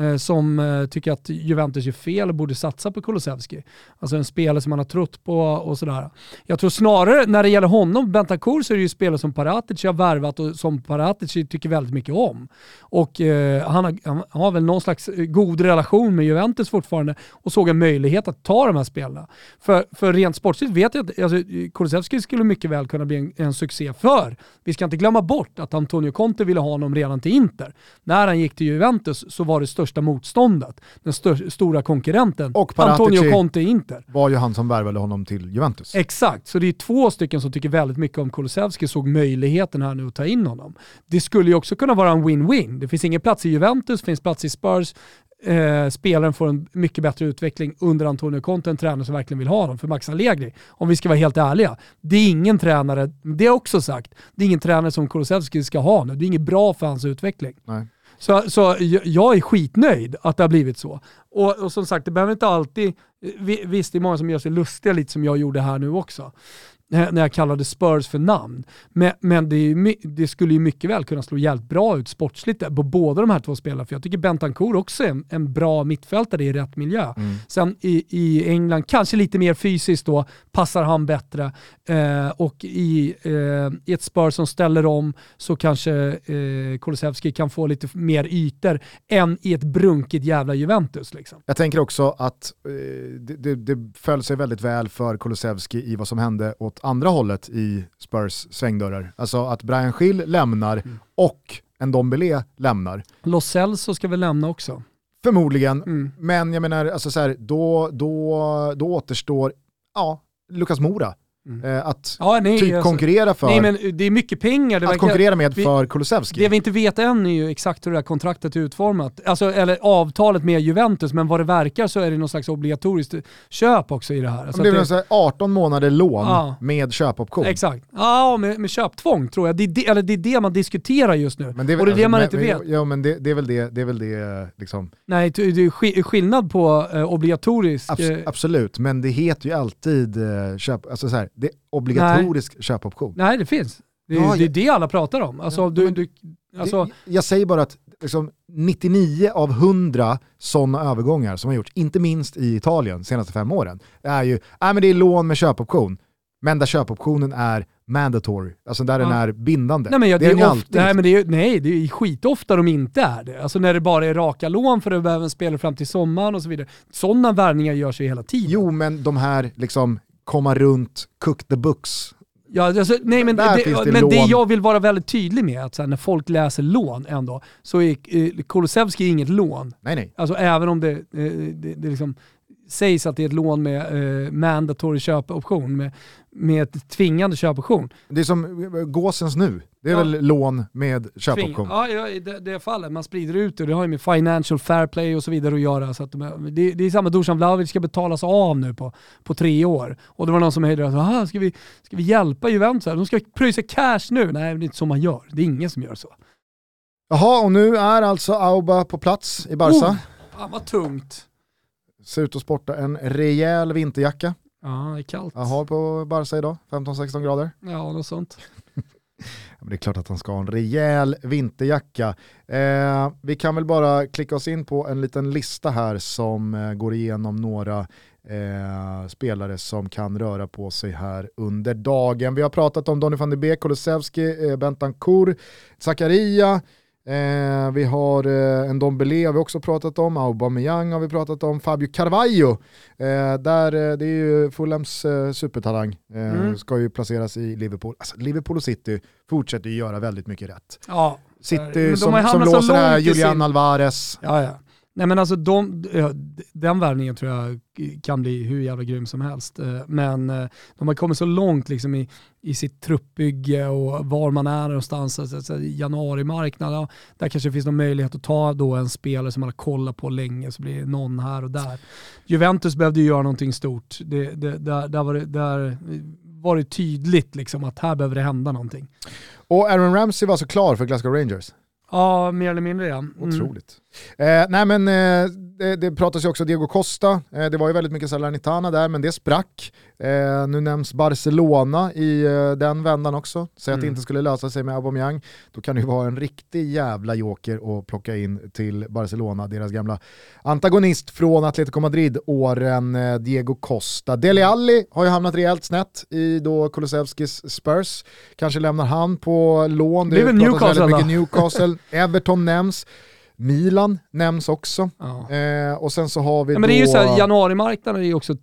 Eh, som eh, tycker att Juventus gör fel och borde satsa på Kulusevski. Alltså en spelare som man har trott på och sådär. Jag tror snarare när det gäller honom, Bentancur, så är det ju spelare som Paratici har värvat och som Paratici tycker väldigt mycket om. Och eh, han, har, han, har, väl någon slags eh, god relation med Juventus fortfarande och såg en möjlighet att ta de här spelarna. För, för rent sportsligt vet jag att alltså, Kulusevski skulle mycket väl kunna bli en, en succé för. Vi ska inte glömma bort att Antonio Conte ville ha honom redan till Inter. När han gick till Juventus så var det största motståndet, den stör, stora konkurrenten, och Antonio Conte Inter. var ju han som värvade honom till Juventus. Exakt, så det är två stycken som tycker väldigt mycket om Kulusevski, såg möjligheten här nu att ta in honom. Det skulle ju också kunna vara en win-win. Det finns ingen plats i Juventus, det finns plats i Spurs, eh, spelaren får en mycket bättre utveckling under Antonio Conte, en tränare som verkligen vill ha honom. För Max Allegri, om vi ska vara helt ärliga, det är ingen tränare, det är också sagt, det är ingen tränare som Kulusevski ska ha nu. Det är inget bra för hans utveckling. Nej. Så, så jag är skitnöjd att det har blivit så. Och, och som sagt, det behöver inte alltid, eh, visst det är många som gör sig lustiga lite som jag gjorde här nu också när jag kallade Spurs för namn. Men, men det, är, det, skulle ju mycket väl kunna slå jävligt bra ut sportsligt på båda de här två spelarna. För jag tycker Bentancourt också är en, en bra mittfältare i rätt miljö. Mm. Sen i, i England, kanske lite mer fysiskt då, passar han bättre. Eh, och i, eh, i ett Spurs som ställer om så kanske eh, Kulusevski kan få lite mer ytor än i ett brunkigt jävla Juventus. Liksom. Jag tänker också att eh, det, det, det föll sig väldigt väl för Kulusevski i vad som hände åt andra hållet i Spurs svängdörrar. Alltså att Brian Schill lämnar mm. och en Dombele lämnar. Los Celso ska väl lämna också? Förmodligen, mm. men jag menar, alltså så här, då, då, då återstår ja, Lukas Mora Mm. Eh, att ja, nej, typ alltså, konkurrera för... Nej men det är mycket pengar. att verkar, konkurrera med vi, för Kulusevski. Det vi inte vet än är ju exakt hur det här kontraktet är utformat. Alltså, eller avtalet med Juventus, men vad det verkar så är det någon slags obligatoriskt köp också i det här. Alltså det blir det, 18 månader lån ja. med köpoption. Exakt. Ja, med, med köptvång tror jag. Det är det, eller det är det man diskuterar just nu. Men det är, och det är alltså, det man men, inte vet. Ja men det, det, är väl det, det är väl det liksom... Nej, det är skillnad på eh, obligatorisk... Abs eh, absolut, men det heter ju alltid eh, köp... Alltså så här, det obligatorisk Nej. köpoption. Nej, det finns. Det, ja, det är det alla pratar om. Alltså, ja, du, du, alltså... Det, jag säger bara att liksom, 99 av 100 sådana övergångar som har gjorts, inte minst i Italien de senaste fem åren, är ju, äh, men det är lån med köpoption, men där köpoptionen är mandatory, alltså där ja. den är bindande. Nej men, ja, det, det, är, är ofta, nej, men det är, nej, det är skitofta de inte är det. Alltså när det bara är raka lån för att du behöver en spelare fram till sommaren och så vidare. Sådana värvningar görs ju hela tiden. Jo, men de här liksom komma runt, cook the books. Ja, alltså, nej, men det, det men det jag vill vara väldigt tydlig med, att så här, när folk läser lån ändå, så är eh, Kulusevski inget lån. Nej, nej. Alltså även om det, eh, det, det liksom, sägs att det är ett lån med eh, mandatory köpoption, med, med ett tvingande köpoption. Det är som gåsens nu, det är ja. väl lån med köpoption? Ja, ja, i det, det fallet. Man sprider ut det, det har ju med financial fair play och så vidare att göra. Så att de, det, det är samma Dusan Vlahovic ska betalas av nu på, på tre år. Och det var någon som höjde det, ska vi, ska vi hjälpa Juventus? De ska pröjsa cash nu. Nej, det är inte så man gör. Det är ingen som gör så. Jaha, och nu är alltså Auba på plats i Barca. Oh, fan vad tungt. Ser ut att sporta en rejäl vinterjacka. Ja, det är kallt. Jag har på Barca idag, 15-16 grader. Ja, något sånt. det är klart att han ska ha en rejäl vinterjacka. Eh, vi kan väl bara klicka oss in på en liten lista här som eh, går igenom några eh, spelare som kan röra på sig här under dagen. Vi har pratat om Donny van de Beek, Kulusevski, eh, Bentancourt, Zakaria, Eh, vi har eh, en Dombele har vi också pratat om, Aubameyang har vi pratat om, Fabio Carvalho, eh, där, eh, det är ju Fulhams eh, supertalang, eh, mm. ska ju placeras i Liverpool. Alltså, Liverpool och City fortsätter ju göra väldigt mycket rätt. Ja, City som, som låser här, Julian sin... Alvarez. Ja, ja. Nej men alltså de, den värvningen tror jag kan bli hur jävla grym som helst. Eh, men eh, de har kommit så långt liksom i, i sitt truppbygge och var man är någonstans. Alltså, alltså, januarimarknad, ja, där kanske det finns någon möjlighet att ta då en spelare som man har kollat på länge så blir det någon här och där. Juventus behövde ju göra någonting stort. Det, det, där, där, var det, där var det tydligt liksom att här behöver det hända någonting. Och Aaron Ramsey var så klar för Glasgow Rangers? Ja, mer eller mindre ja. Mm. Otroligt. Eh, nej men eh, det, det pratas ju också Diego Costa, eh, det var ju väldigt mycket Salernitana där men det sprack. Eh, nu nämns Barcelona i eh, den vändan också. Säg mm. att det mm. inte skulle lösa sig med Aubameyang, då kan det ju vara en riktig jävla joker att plocka in till Barcelona, deras gamla antagonist från Atletico Madrid-åren, eh, Diego Costa. Dele Alli har ju hamnat rejält snett i då Kulusevskis Spurs. Kanske lämnar han på lån, det, det Newcastle, mycket Newcastle. Everton nämns. Milan nämns också. Ja. Eh, och sen så har vi ja, men då... Det är ju så här, januarimarknaden är ju också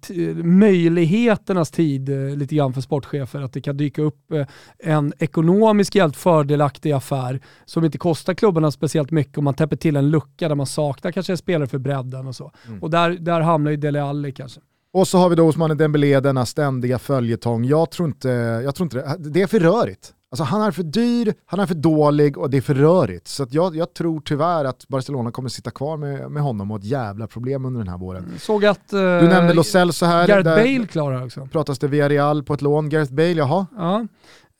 möjligheternas tid eh, lite grann för sportchefer. Att det kan dyka upp eh, en ekonomiskt helt fördelaktig affär som inte kostar klubbarna speciellt mycket om man täpper till en lucka där man saknar kanske en spelare för bredden och så. Mm. Och där, där hamnar ju Dele Alli kanske. Och så har vi då Osmane Dembélé, denna ständiga följetong. Jag tror inte, jag tror inte det, det är för rörigt. Alltså han är för dyr, han är för dålig och det är för rörigt. Så jag, jag, tror tyvärr att Barcelona kommer sitta kvar med, med honom och ett jävla problem under den här våren. Mm, såg att... Uh, du nämnde Lo Celso här. Gareth Bale klarar också. Pratas det Villarreal på ett lån. Gareth Bale, jaha? Ja.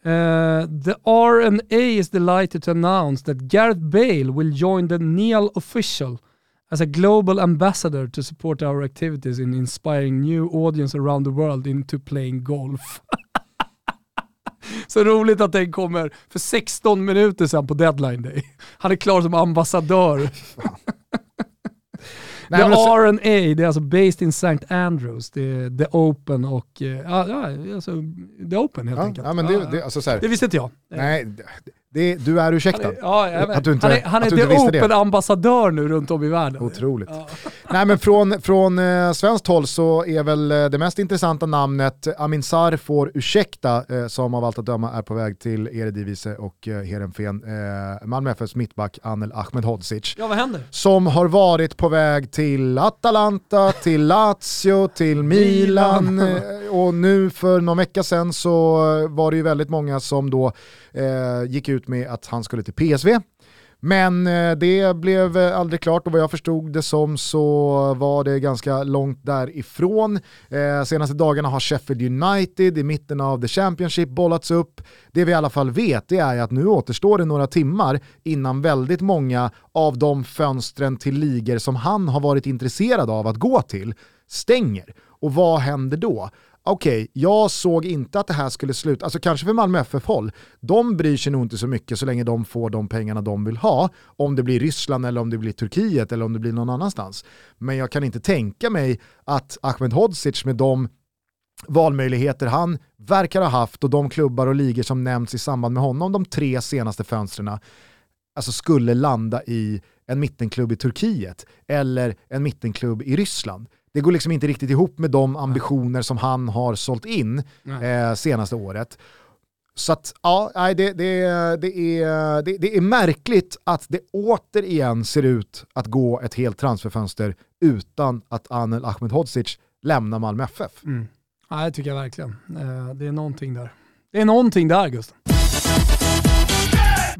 Uh, the R&A is delighted to announce that Gareth Bale will join the Neil official as a global ambassador to support our activities in inspiring new audience around the world into playing golf. Så roligt att den kommer för 16 minuter sedan på deadline day. Han är klar som ambassadör. Nej, the R&A, det är alltså based in St. Andrews, det är The Open och, eh, ja, ja alltså The Open helt ja, enkelt. Ja, men det, det, alltså så här, det visste inte jag. Nej, det, du är ursäktad. Han är, ja, att du inte, han är, han är The Open-ambassadör nu runt om i världen. Otroligt. Ja. Nej men från, från eh, svenskt håll så är väl eh, det mest intressanta namnet Amin Sar får ursäkta eh, som av allt att döma är på väg till Eredivisie och eh, Heerenveen. Eh, Malmö FFs mittback Anel Ahmedhodzic. Ja vad händer? Som har varit på väg till Atalanta, till Lazio, till Milan, Milan. Eh, och nu för någon vecka sedan så var det ju väldigt många som då eh, gick ut med att han skulle till PSV. Men eh, det blev eh, aldrig klart och vad jag förstod det som så var det ganska långt därifrån. Eh, senaste dagarna har Sheffield United i mitten av the Championship bollats upp. Det vi i alla fall vet det är att nu återstår det några timmar innan väldigt många av de fönstren till ligor som han har varit intresserad av att gå till stänger. Och vad händer då? Okej, okay, jag såg inte att det här skulle sluta, alltså kanske för Malmö FF-håll, de bryr sig nog inte så mycket så länge de får de pengarna de vill ha, om det blir Ryssland eller om det blir Turkiet eller om det blir någon annanstans. Men jag kan inte tänka mig att Ahmed Hodzic med de valmöjligheter han verkar ha haft och de klubbar och ligor som nämnts i samband med honom de tre senaste fönstren alltså skulle landa i en mittenklubb i Turkiet eller en mittenklubb i Ryssland det går liksom inte riktigt ihop med de ambitioner som han har sålt in eh, senaste året. Så att, ja, det, det, det, är, det, det är märkligt att det återigen ser ut att gå ett helt transferfönster utan att Anel Ahmedhodzic lämnar Malmö FF. Mm. Ja, det tycker jag verkligen. Eh, det är någonting där. Det är någonting där Gustav.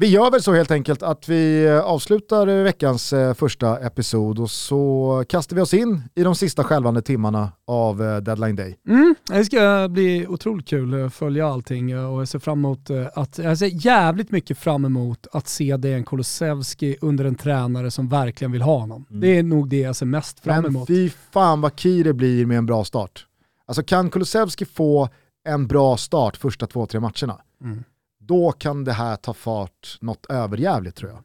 Vi gör väl så helt enkelt att vi avslutar veckans eh, första episod och så kastar vi oss in i de sista skälvande timmarna av eh, Deadline Day. Mm, det ska bli otroligt kul att följa allting och jag ser fram emot eh, att, jag ser jävligt mycket fram emot att se Dejan Kulusevski under en tränare som verkligen vill ha honom. Mm. Det är nog det jag ser mest fram emot. Men fy fan vad key det blir med en bra start. Alltså kan Kulusevski få en bra start första två, tre matcherna, mm då kan det här ta fart något överjävligt tror jag.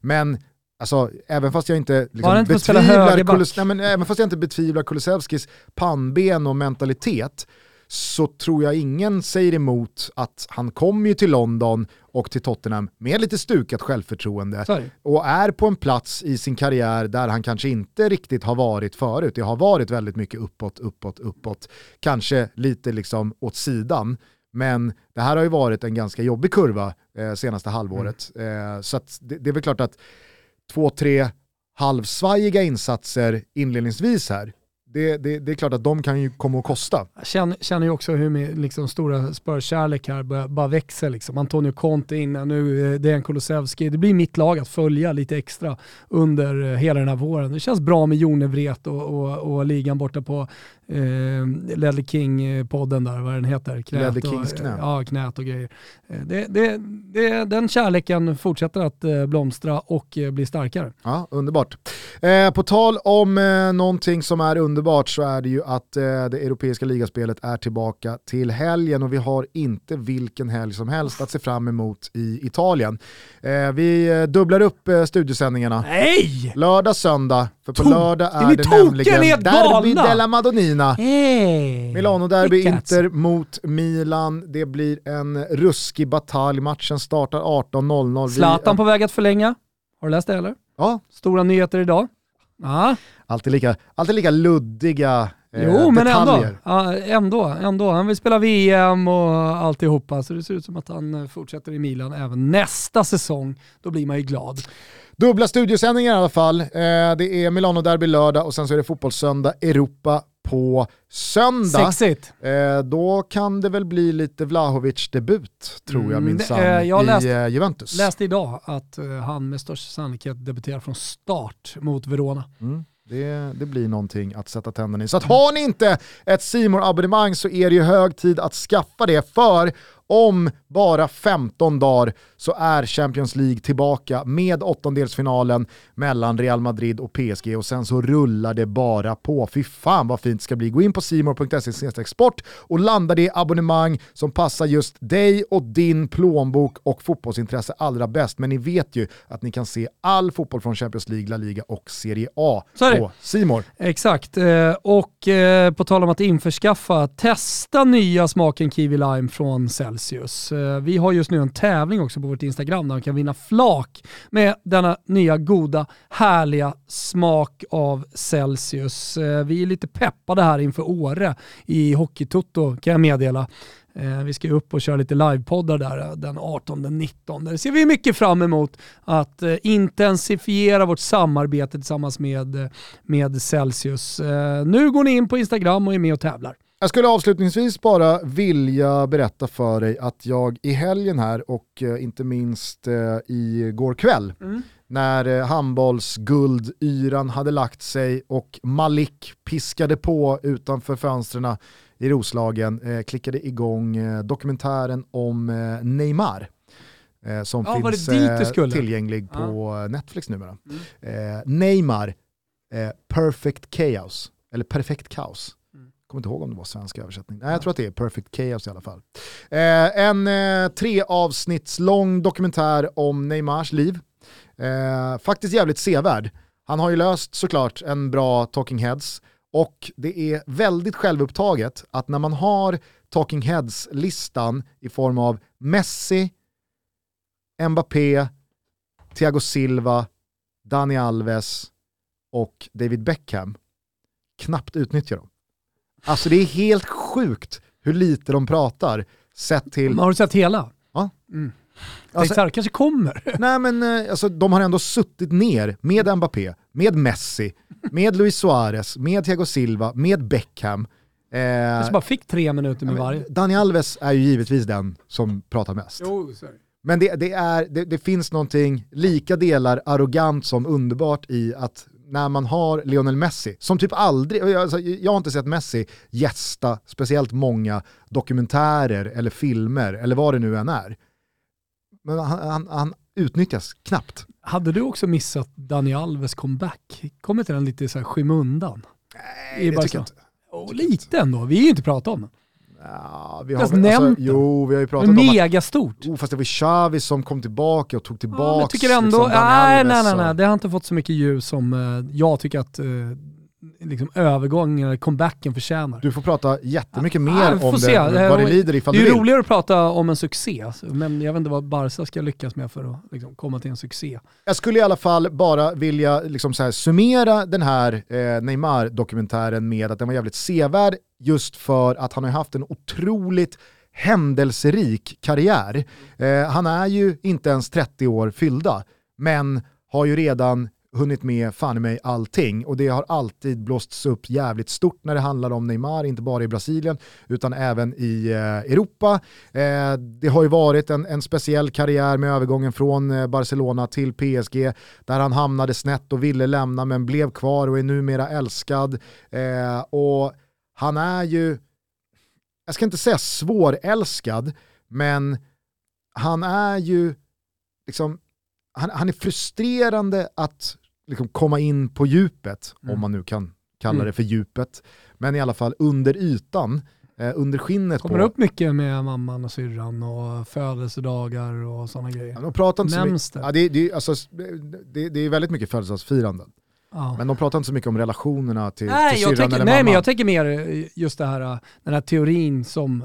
Men Alltså, även fast jag inte liksom, inte betvivlar, Kulus, nej, men, även fast jag inte betvivlar Kulusevskis pannben och mentalitet så tror jag ingen säger emot att han kommer ju till London och till Tottenham med lite stukat självförtroende Sorry. och är på en plats i sin karriär där han kanske inte riktigt har varit förut. Det har varit väldigt mycket uppåt, uppåt, uppåt, kanske lite liksom åt sidan. Men det här har ju varit en ganska jobbig kurva eh, senaste halvåret. Mm. Eh, så det, det är väl klart att två, tre halvsvajiga insatser inledningsvis här det, det, det, är klart att de kan ju komma att kosta. Jag känner, känner ju också hur min liksom, stora spörkärlek här bara, bara växer. Liksom. Antonio Conte innan, nu eh, Dejan Kulusevski. Det blir mitt lag att följa lite extra under eh, hela den här våren. Det känns bra med Jonevret och, och, och ligan borta på eh, Ledley King-podden där, vad den heter. Knät Ledley Kings knä. Ja, knät och grejer. Eh, det, det, det, den kärleken fortsätter att blomstra och bli starkare. Ja, underbart. Eh, på tal om eh, någonting som är underbart så är det ju att eh, det europeiska ligaspelet är tillbaka till helgen och vi har inte vilken helg som helst att se fram emot i Italien. Eh, vi eh, dubblar upp eh, studiosändningarna. Nej! Lördag, söndag, för på lördag är det nämligen Derby della Madonnina. Hey. Milano-derby Inter mot Milan. Det blir en ruskig batalj. Matchen startar 18.00. Zlatan på väg att förlänga. Har du läst det eller? Ja. Stora nyheter idag. Ja. Alltid lika, alltid lika luddiga eh, Jo, men ändå, ändå, ändå. Han vill spela VM och alltihopa, så det ser ut som att han eh, fortsätter i Milan även nästa säsong. Då blir man ju glad. Dubbla studiosändningar i alla fall. Eh, det är Milano-derby lördag och sen så är det fotbollssöndag Europa på söndag. Sexigt. Eh, då kan det väl bli lite Vlahovic-debut, tror jag mm, minsann, eh, jag läst, i eh, Juventus. läste idag att eh, han med största sannolikhet debuterar från start mot Verona. Mm. Det, det, blir någonting att sätta tänderna i. Så att har ni inte ett simor abonnemang så är det ju hög tid att skaffa det för om bara 15 dagar så är Champions League tillbaka med åttondelsfinalen mellan Real Madrid och PSG och sen så rullar det bara på. Fy fan vad fint det ska bli. Gå in på simor.se sport och landa det abonnemang som passar just dig och din plånbok och fotbollsintresse allra bäst. Men ni vet ju att ni kan se all fotboll från Champions League, La Liga och Serie A Sorry. på Simor. Exakt, eh, och eh, på tal om att införskaffa, testa nya smaken Kiwi Lime från Celsius. Celsius. Eh, vi har just nu en tävling också på vårt Instagram där man kan vinna flak med denna nya goda, härliga smak av Celsius. Eh, vi är lite peppade här inför Åre i Hockeytoto kan jag meddela. Eh, vi ska upp och köra lite livepoddar där den 18-19. Det ser vi mycket fram emot att intensifiera vårt samarbete tillsammans med, med Celsius. Nu går ni in på Instagram och är med och tävlar. Jag skulle avslutningsvis bara vilja berätta för dig att jag i helgen här och eh, inte minst eh, igår kväll mm. när eh, handbollsguldyran hade lagt sig och Malik piskade på utanför fönstren i Roslagen klickade igång dokumentären om Neymar som ja, finns tillgänglig ja. på Netflix numera. Mm. Neymar, Perfect Chaos, eller Perfekt Kaos kommer inte ihåg om det var svensk översättning. Nej, jag tror att det är Perfect Chaos i alla fall. Eh, en eh, tre avsnittslång dokumentär om Neymars liv. Eh, faktiskt jävligt sevärd. Han har ju löst såklart en bra Talking Heads och det är väldigt självupptaget att när man har Talking Heads-listan i form av Messi, Mbappé, Thiago Silva, Dani Alves och David Beckham knappt utnyttjar dem. Alltså det är helt sjukt hur lite de pratar sett till... Men har du sett hela? Ja. Mm. Alltså, det kanske kommer. Nej men eh, alltså, de har ändå suttit ner med Mbappé, med Messi, med Luis Suarez, med Thiago Silva, med Beckham. Eh, jag bara fick tre minuter med varje. Dani Alves är ju givetvis den som pratar mest. Jo, men det, det, är, det, det, finns någonting lika delar arrogant som underbart i att när man har Lionel Messi, som typ aldrig, alltså, jag har inte sett Messi gästa speciellt många dokumentärer eller filmer eller vad det nu än är. Men han, han, han utnyttjas knappt. Hade du också missat Dani Alves comeback? Kommer inte den lite så här skymundan? Nej, det tycker jag inte. Oh, lite ändå, vi har ju inte pratat om den. Ja, vi har, alltså, nämnt Jo, vi har ju pratat om Megastort. Oh, fast det var Xavi som kom tillbaka och tog tillbaka. Ja, jag tycker ändå, liksom, nej, nej, nej, nej, det har inte fått så mycket ljus som uh, jag tycker att uh, liksom övergången, comebacken förtjänar. Du får prata jättemycket ja, mer om det, vad det lider ifall Det är du vill. roligare att prata om en succé, men jag vet inte vad Barca ska lyckas med för att liksom, komma till en succé. Jag skulle i alla fall bara vilja liksom så här, summera den här eh, Neymar-dokumentären med att den var jävligt sevärd just för att han har haft en otroligt händelserik karriär. Eh, han är ju inte ens 30 år fyllda, men har ju redan hunnit med fan i mig allting och det har alltid blåsts upp jävligt stort när det handlar om Neymar, inte bara i Brasilien utan även i eh, Europa. Eh, det har ju varit en, en speciell karriär med övergången från eh, Barcelona till PSG där han hamnade snett och ville lämna men blev kvar och är numera älskad. Eh, och han är ju, jag ska inte säga svårälskad, men han är ju liksom han, han, är frustrerande att liksom komma in på djupet, mm. om man nu kan kalla mm. det för djupet. Men i alla fall under ytan, eh, under skinnet Kommer på... upp mycket med mamman och syrran och födelsedagar och sådana grejer? Ja, de pratar inte Nämns så mycket. det? Ja, det, det, alltså, det, det är väldigt mycket födelsedagsfiranden. Ja. Men de pratar inte så mycket om relationerna till, nej, till syrran eller Nej, mamma. men jag tänker mer eh, just det här, eh, den här teorin som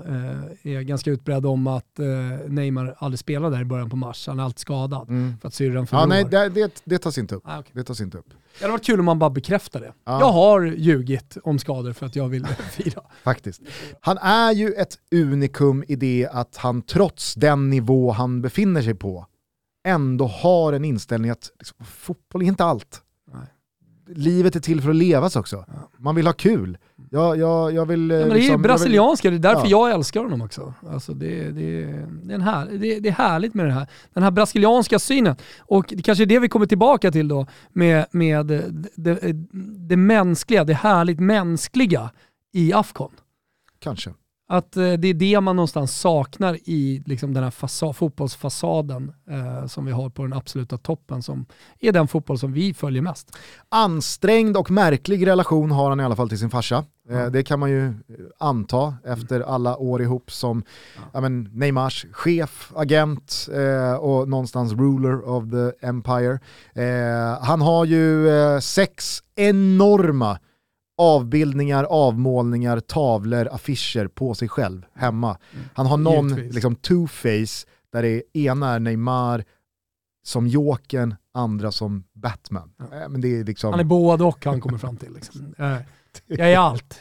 eh, är ganska utbredd om att eh, Neymar aldrig spelade där i början på mars. Han är alltid skadad mm. för att syrran förlorar. Ja, nej, det, det, det tas inte upp. Ah, okay. Det tas inte upp. Det hade varit kul om man bara bekräftade det. Ja. Jag har ljugit om skador för att jag vill fira. Faktiskt. Han är ju ett unikum i det att han trots den nivå han befinner sig på ändå har en inställning att liksom, fotboll är inte allt livet är till för att levas också. Man vill ha kul. Jag, jag, jag vill, ja, men det är liksom, brasilianska, det är därför ja. jag älskar honom också. Alltså det, det, det, är en här, det, det, är härligt med det här. Den här brasilianska synen. Och det kanske är det vi kommer tillbaka till då med, med det, det mänskliga, det härligt mänskliga i Afcon. Kanske. Att eh, det är det man någonstans saknar i liksom, den här fasa, fotbollsfasaden eh, som vi har på den absoluta toppen som är den fotboll som vi följer mest. Ansträngd och märklig relation har han i alla fall till sin farsa. Mm. det kan man ju anta efter alla år ihop som ja. men, Neymars chef, agent eh, och någonstans ruler of the empire. Eh, han har ju eh, sex enorma avbildningar, avmålningar, tavlor, affischer på sig själv hemma. Mm. Han har någon liksom, two-face där det ena är Neymar som Jokern, andra som Batman. Ja. Äh, men det är liksom... Han är både och han kommer fram till. Liksom. Jag är allt.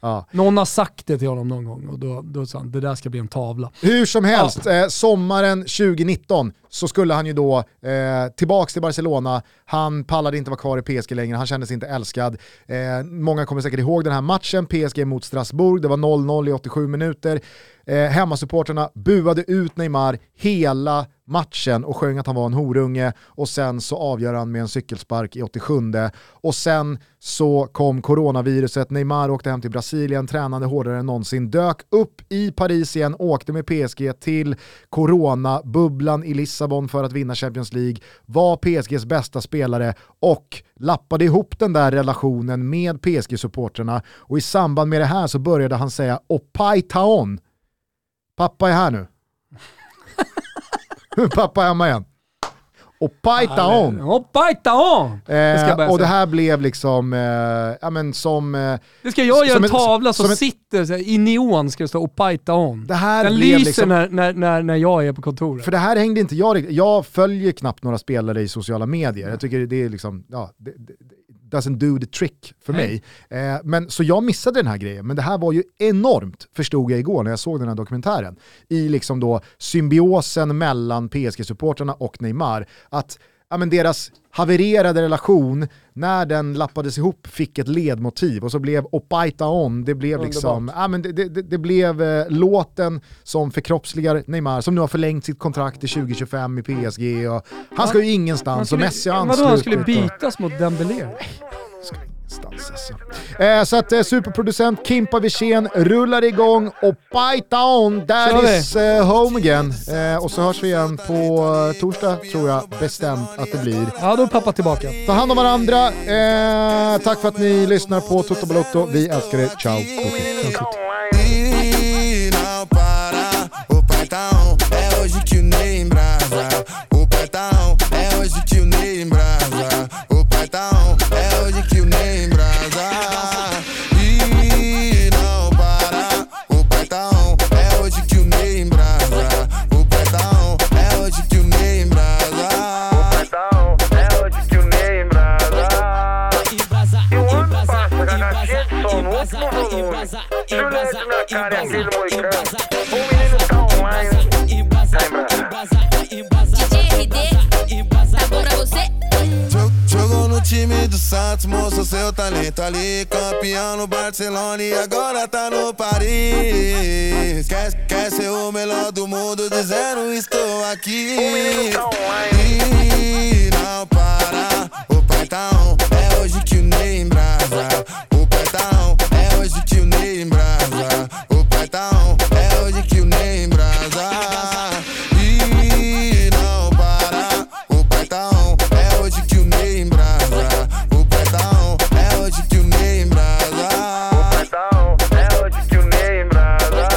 Ja. Någon har sagt det till honom någon gång och då, då sa han det där ska bli en tavla. Hur som helst, ja. eh, sommaren 2019 så skulle han ju då eh, tillbaks till Barcelona, han pallade inte vara kvar i PSG längre, han kände sig inte älskad. Eh, många kommer säkert ihåg den här matchen, PSG mot Strasbourg, det var 0-0 i 87 minuter. Eh, hemmasupporterna buade ut Neymar hela matchen och sjöng att han var en horunge och sen så avgör han med en cykelspark i 87 och sen så kom coronaviruset, Neymar åkte hem till Brasilien, tränade hårdare än någonsin, dök upp i Paris igen, åkte med PSG till coronabubblan i Lissabon för att vinna Champions League, var PSGs bästa spelare och lappade ihop den där relationen med PSG-supporterna och i samband med det här så började han säga Opai Taon, pappa är här nu. Pappa är hemma igen. Och Paitaon. Och Paitaon! Eh, och det här blev liksom, eh, ja men som... Eh, det ska jag göra en tavla som, som sitter så här, i neon, ska det stå Opaitaon. Det här Den lyser liksom, när, när, när, när jag är på kontoret. För det här hängde inte jag riktigt, jag följer knappt några spelare i sociala medier. Jag tycker det är liksom, ja, det, det, doesn't do the trick för mig. Eh, men, så jag missade den här grejen, men det här var ju enormt, förstod jag igår när jag såg den här dokumentären, i liksom då symbiosen mellan PSG-supporterna och Neymar. Att ja, men deras havererade relation, när den lappades ihop, fick ett ledmotiv och så blev Opaita On, det blev liksom, ja, men det, det, det blev eh, låten som förkroppsligar Neymar som nu har förlängt sitt kontrakt till 2025 i PSG och han ska ju ingenstans skulle, och Messi har anslutit. Vadå, han skulle bytas mot Dembélé? Någonstans alltså. Eh, så att eh, superproducent Kimpa Wirsén rullar igång och bite on, that is eh, home again. Eh, och så hörs vi igen på eh, torsdag tror jag bestämt att det blir. Ja, då är pappa tillbaka. Ta hand om varandra. Eh, tack för att ni lyssnar på Toto Balotto. Vi älskar er. Ciao. Okay. E aquele moicano. O menino tá online, tá embrasado. DJ RD, tá você? Jogou no time do Santos, mostrou seu talento ali. Campeão no Barcelona e agora tá no Paris. Quer, quer ser o melhor do mundo, dizendo estou aqui. E não para, o pai tá on, é hoje que o Ney embrasa. O pai tá on, é hoje que o Ney embrasa sertão. É hoje que o nem brasa. E não para o paitão. É hoje que o nem brasa. O paitão. É hoje que o nem brasa. O paitão. É hoje que o nem brasa.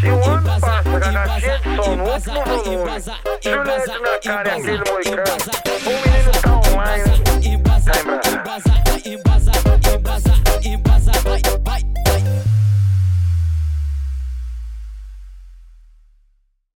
Se o ano passa, a caixinha de som no último volume. Juliette na cara é aquele moicano.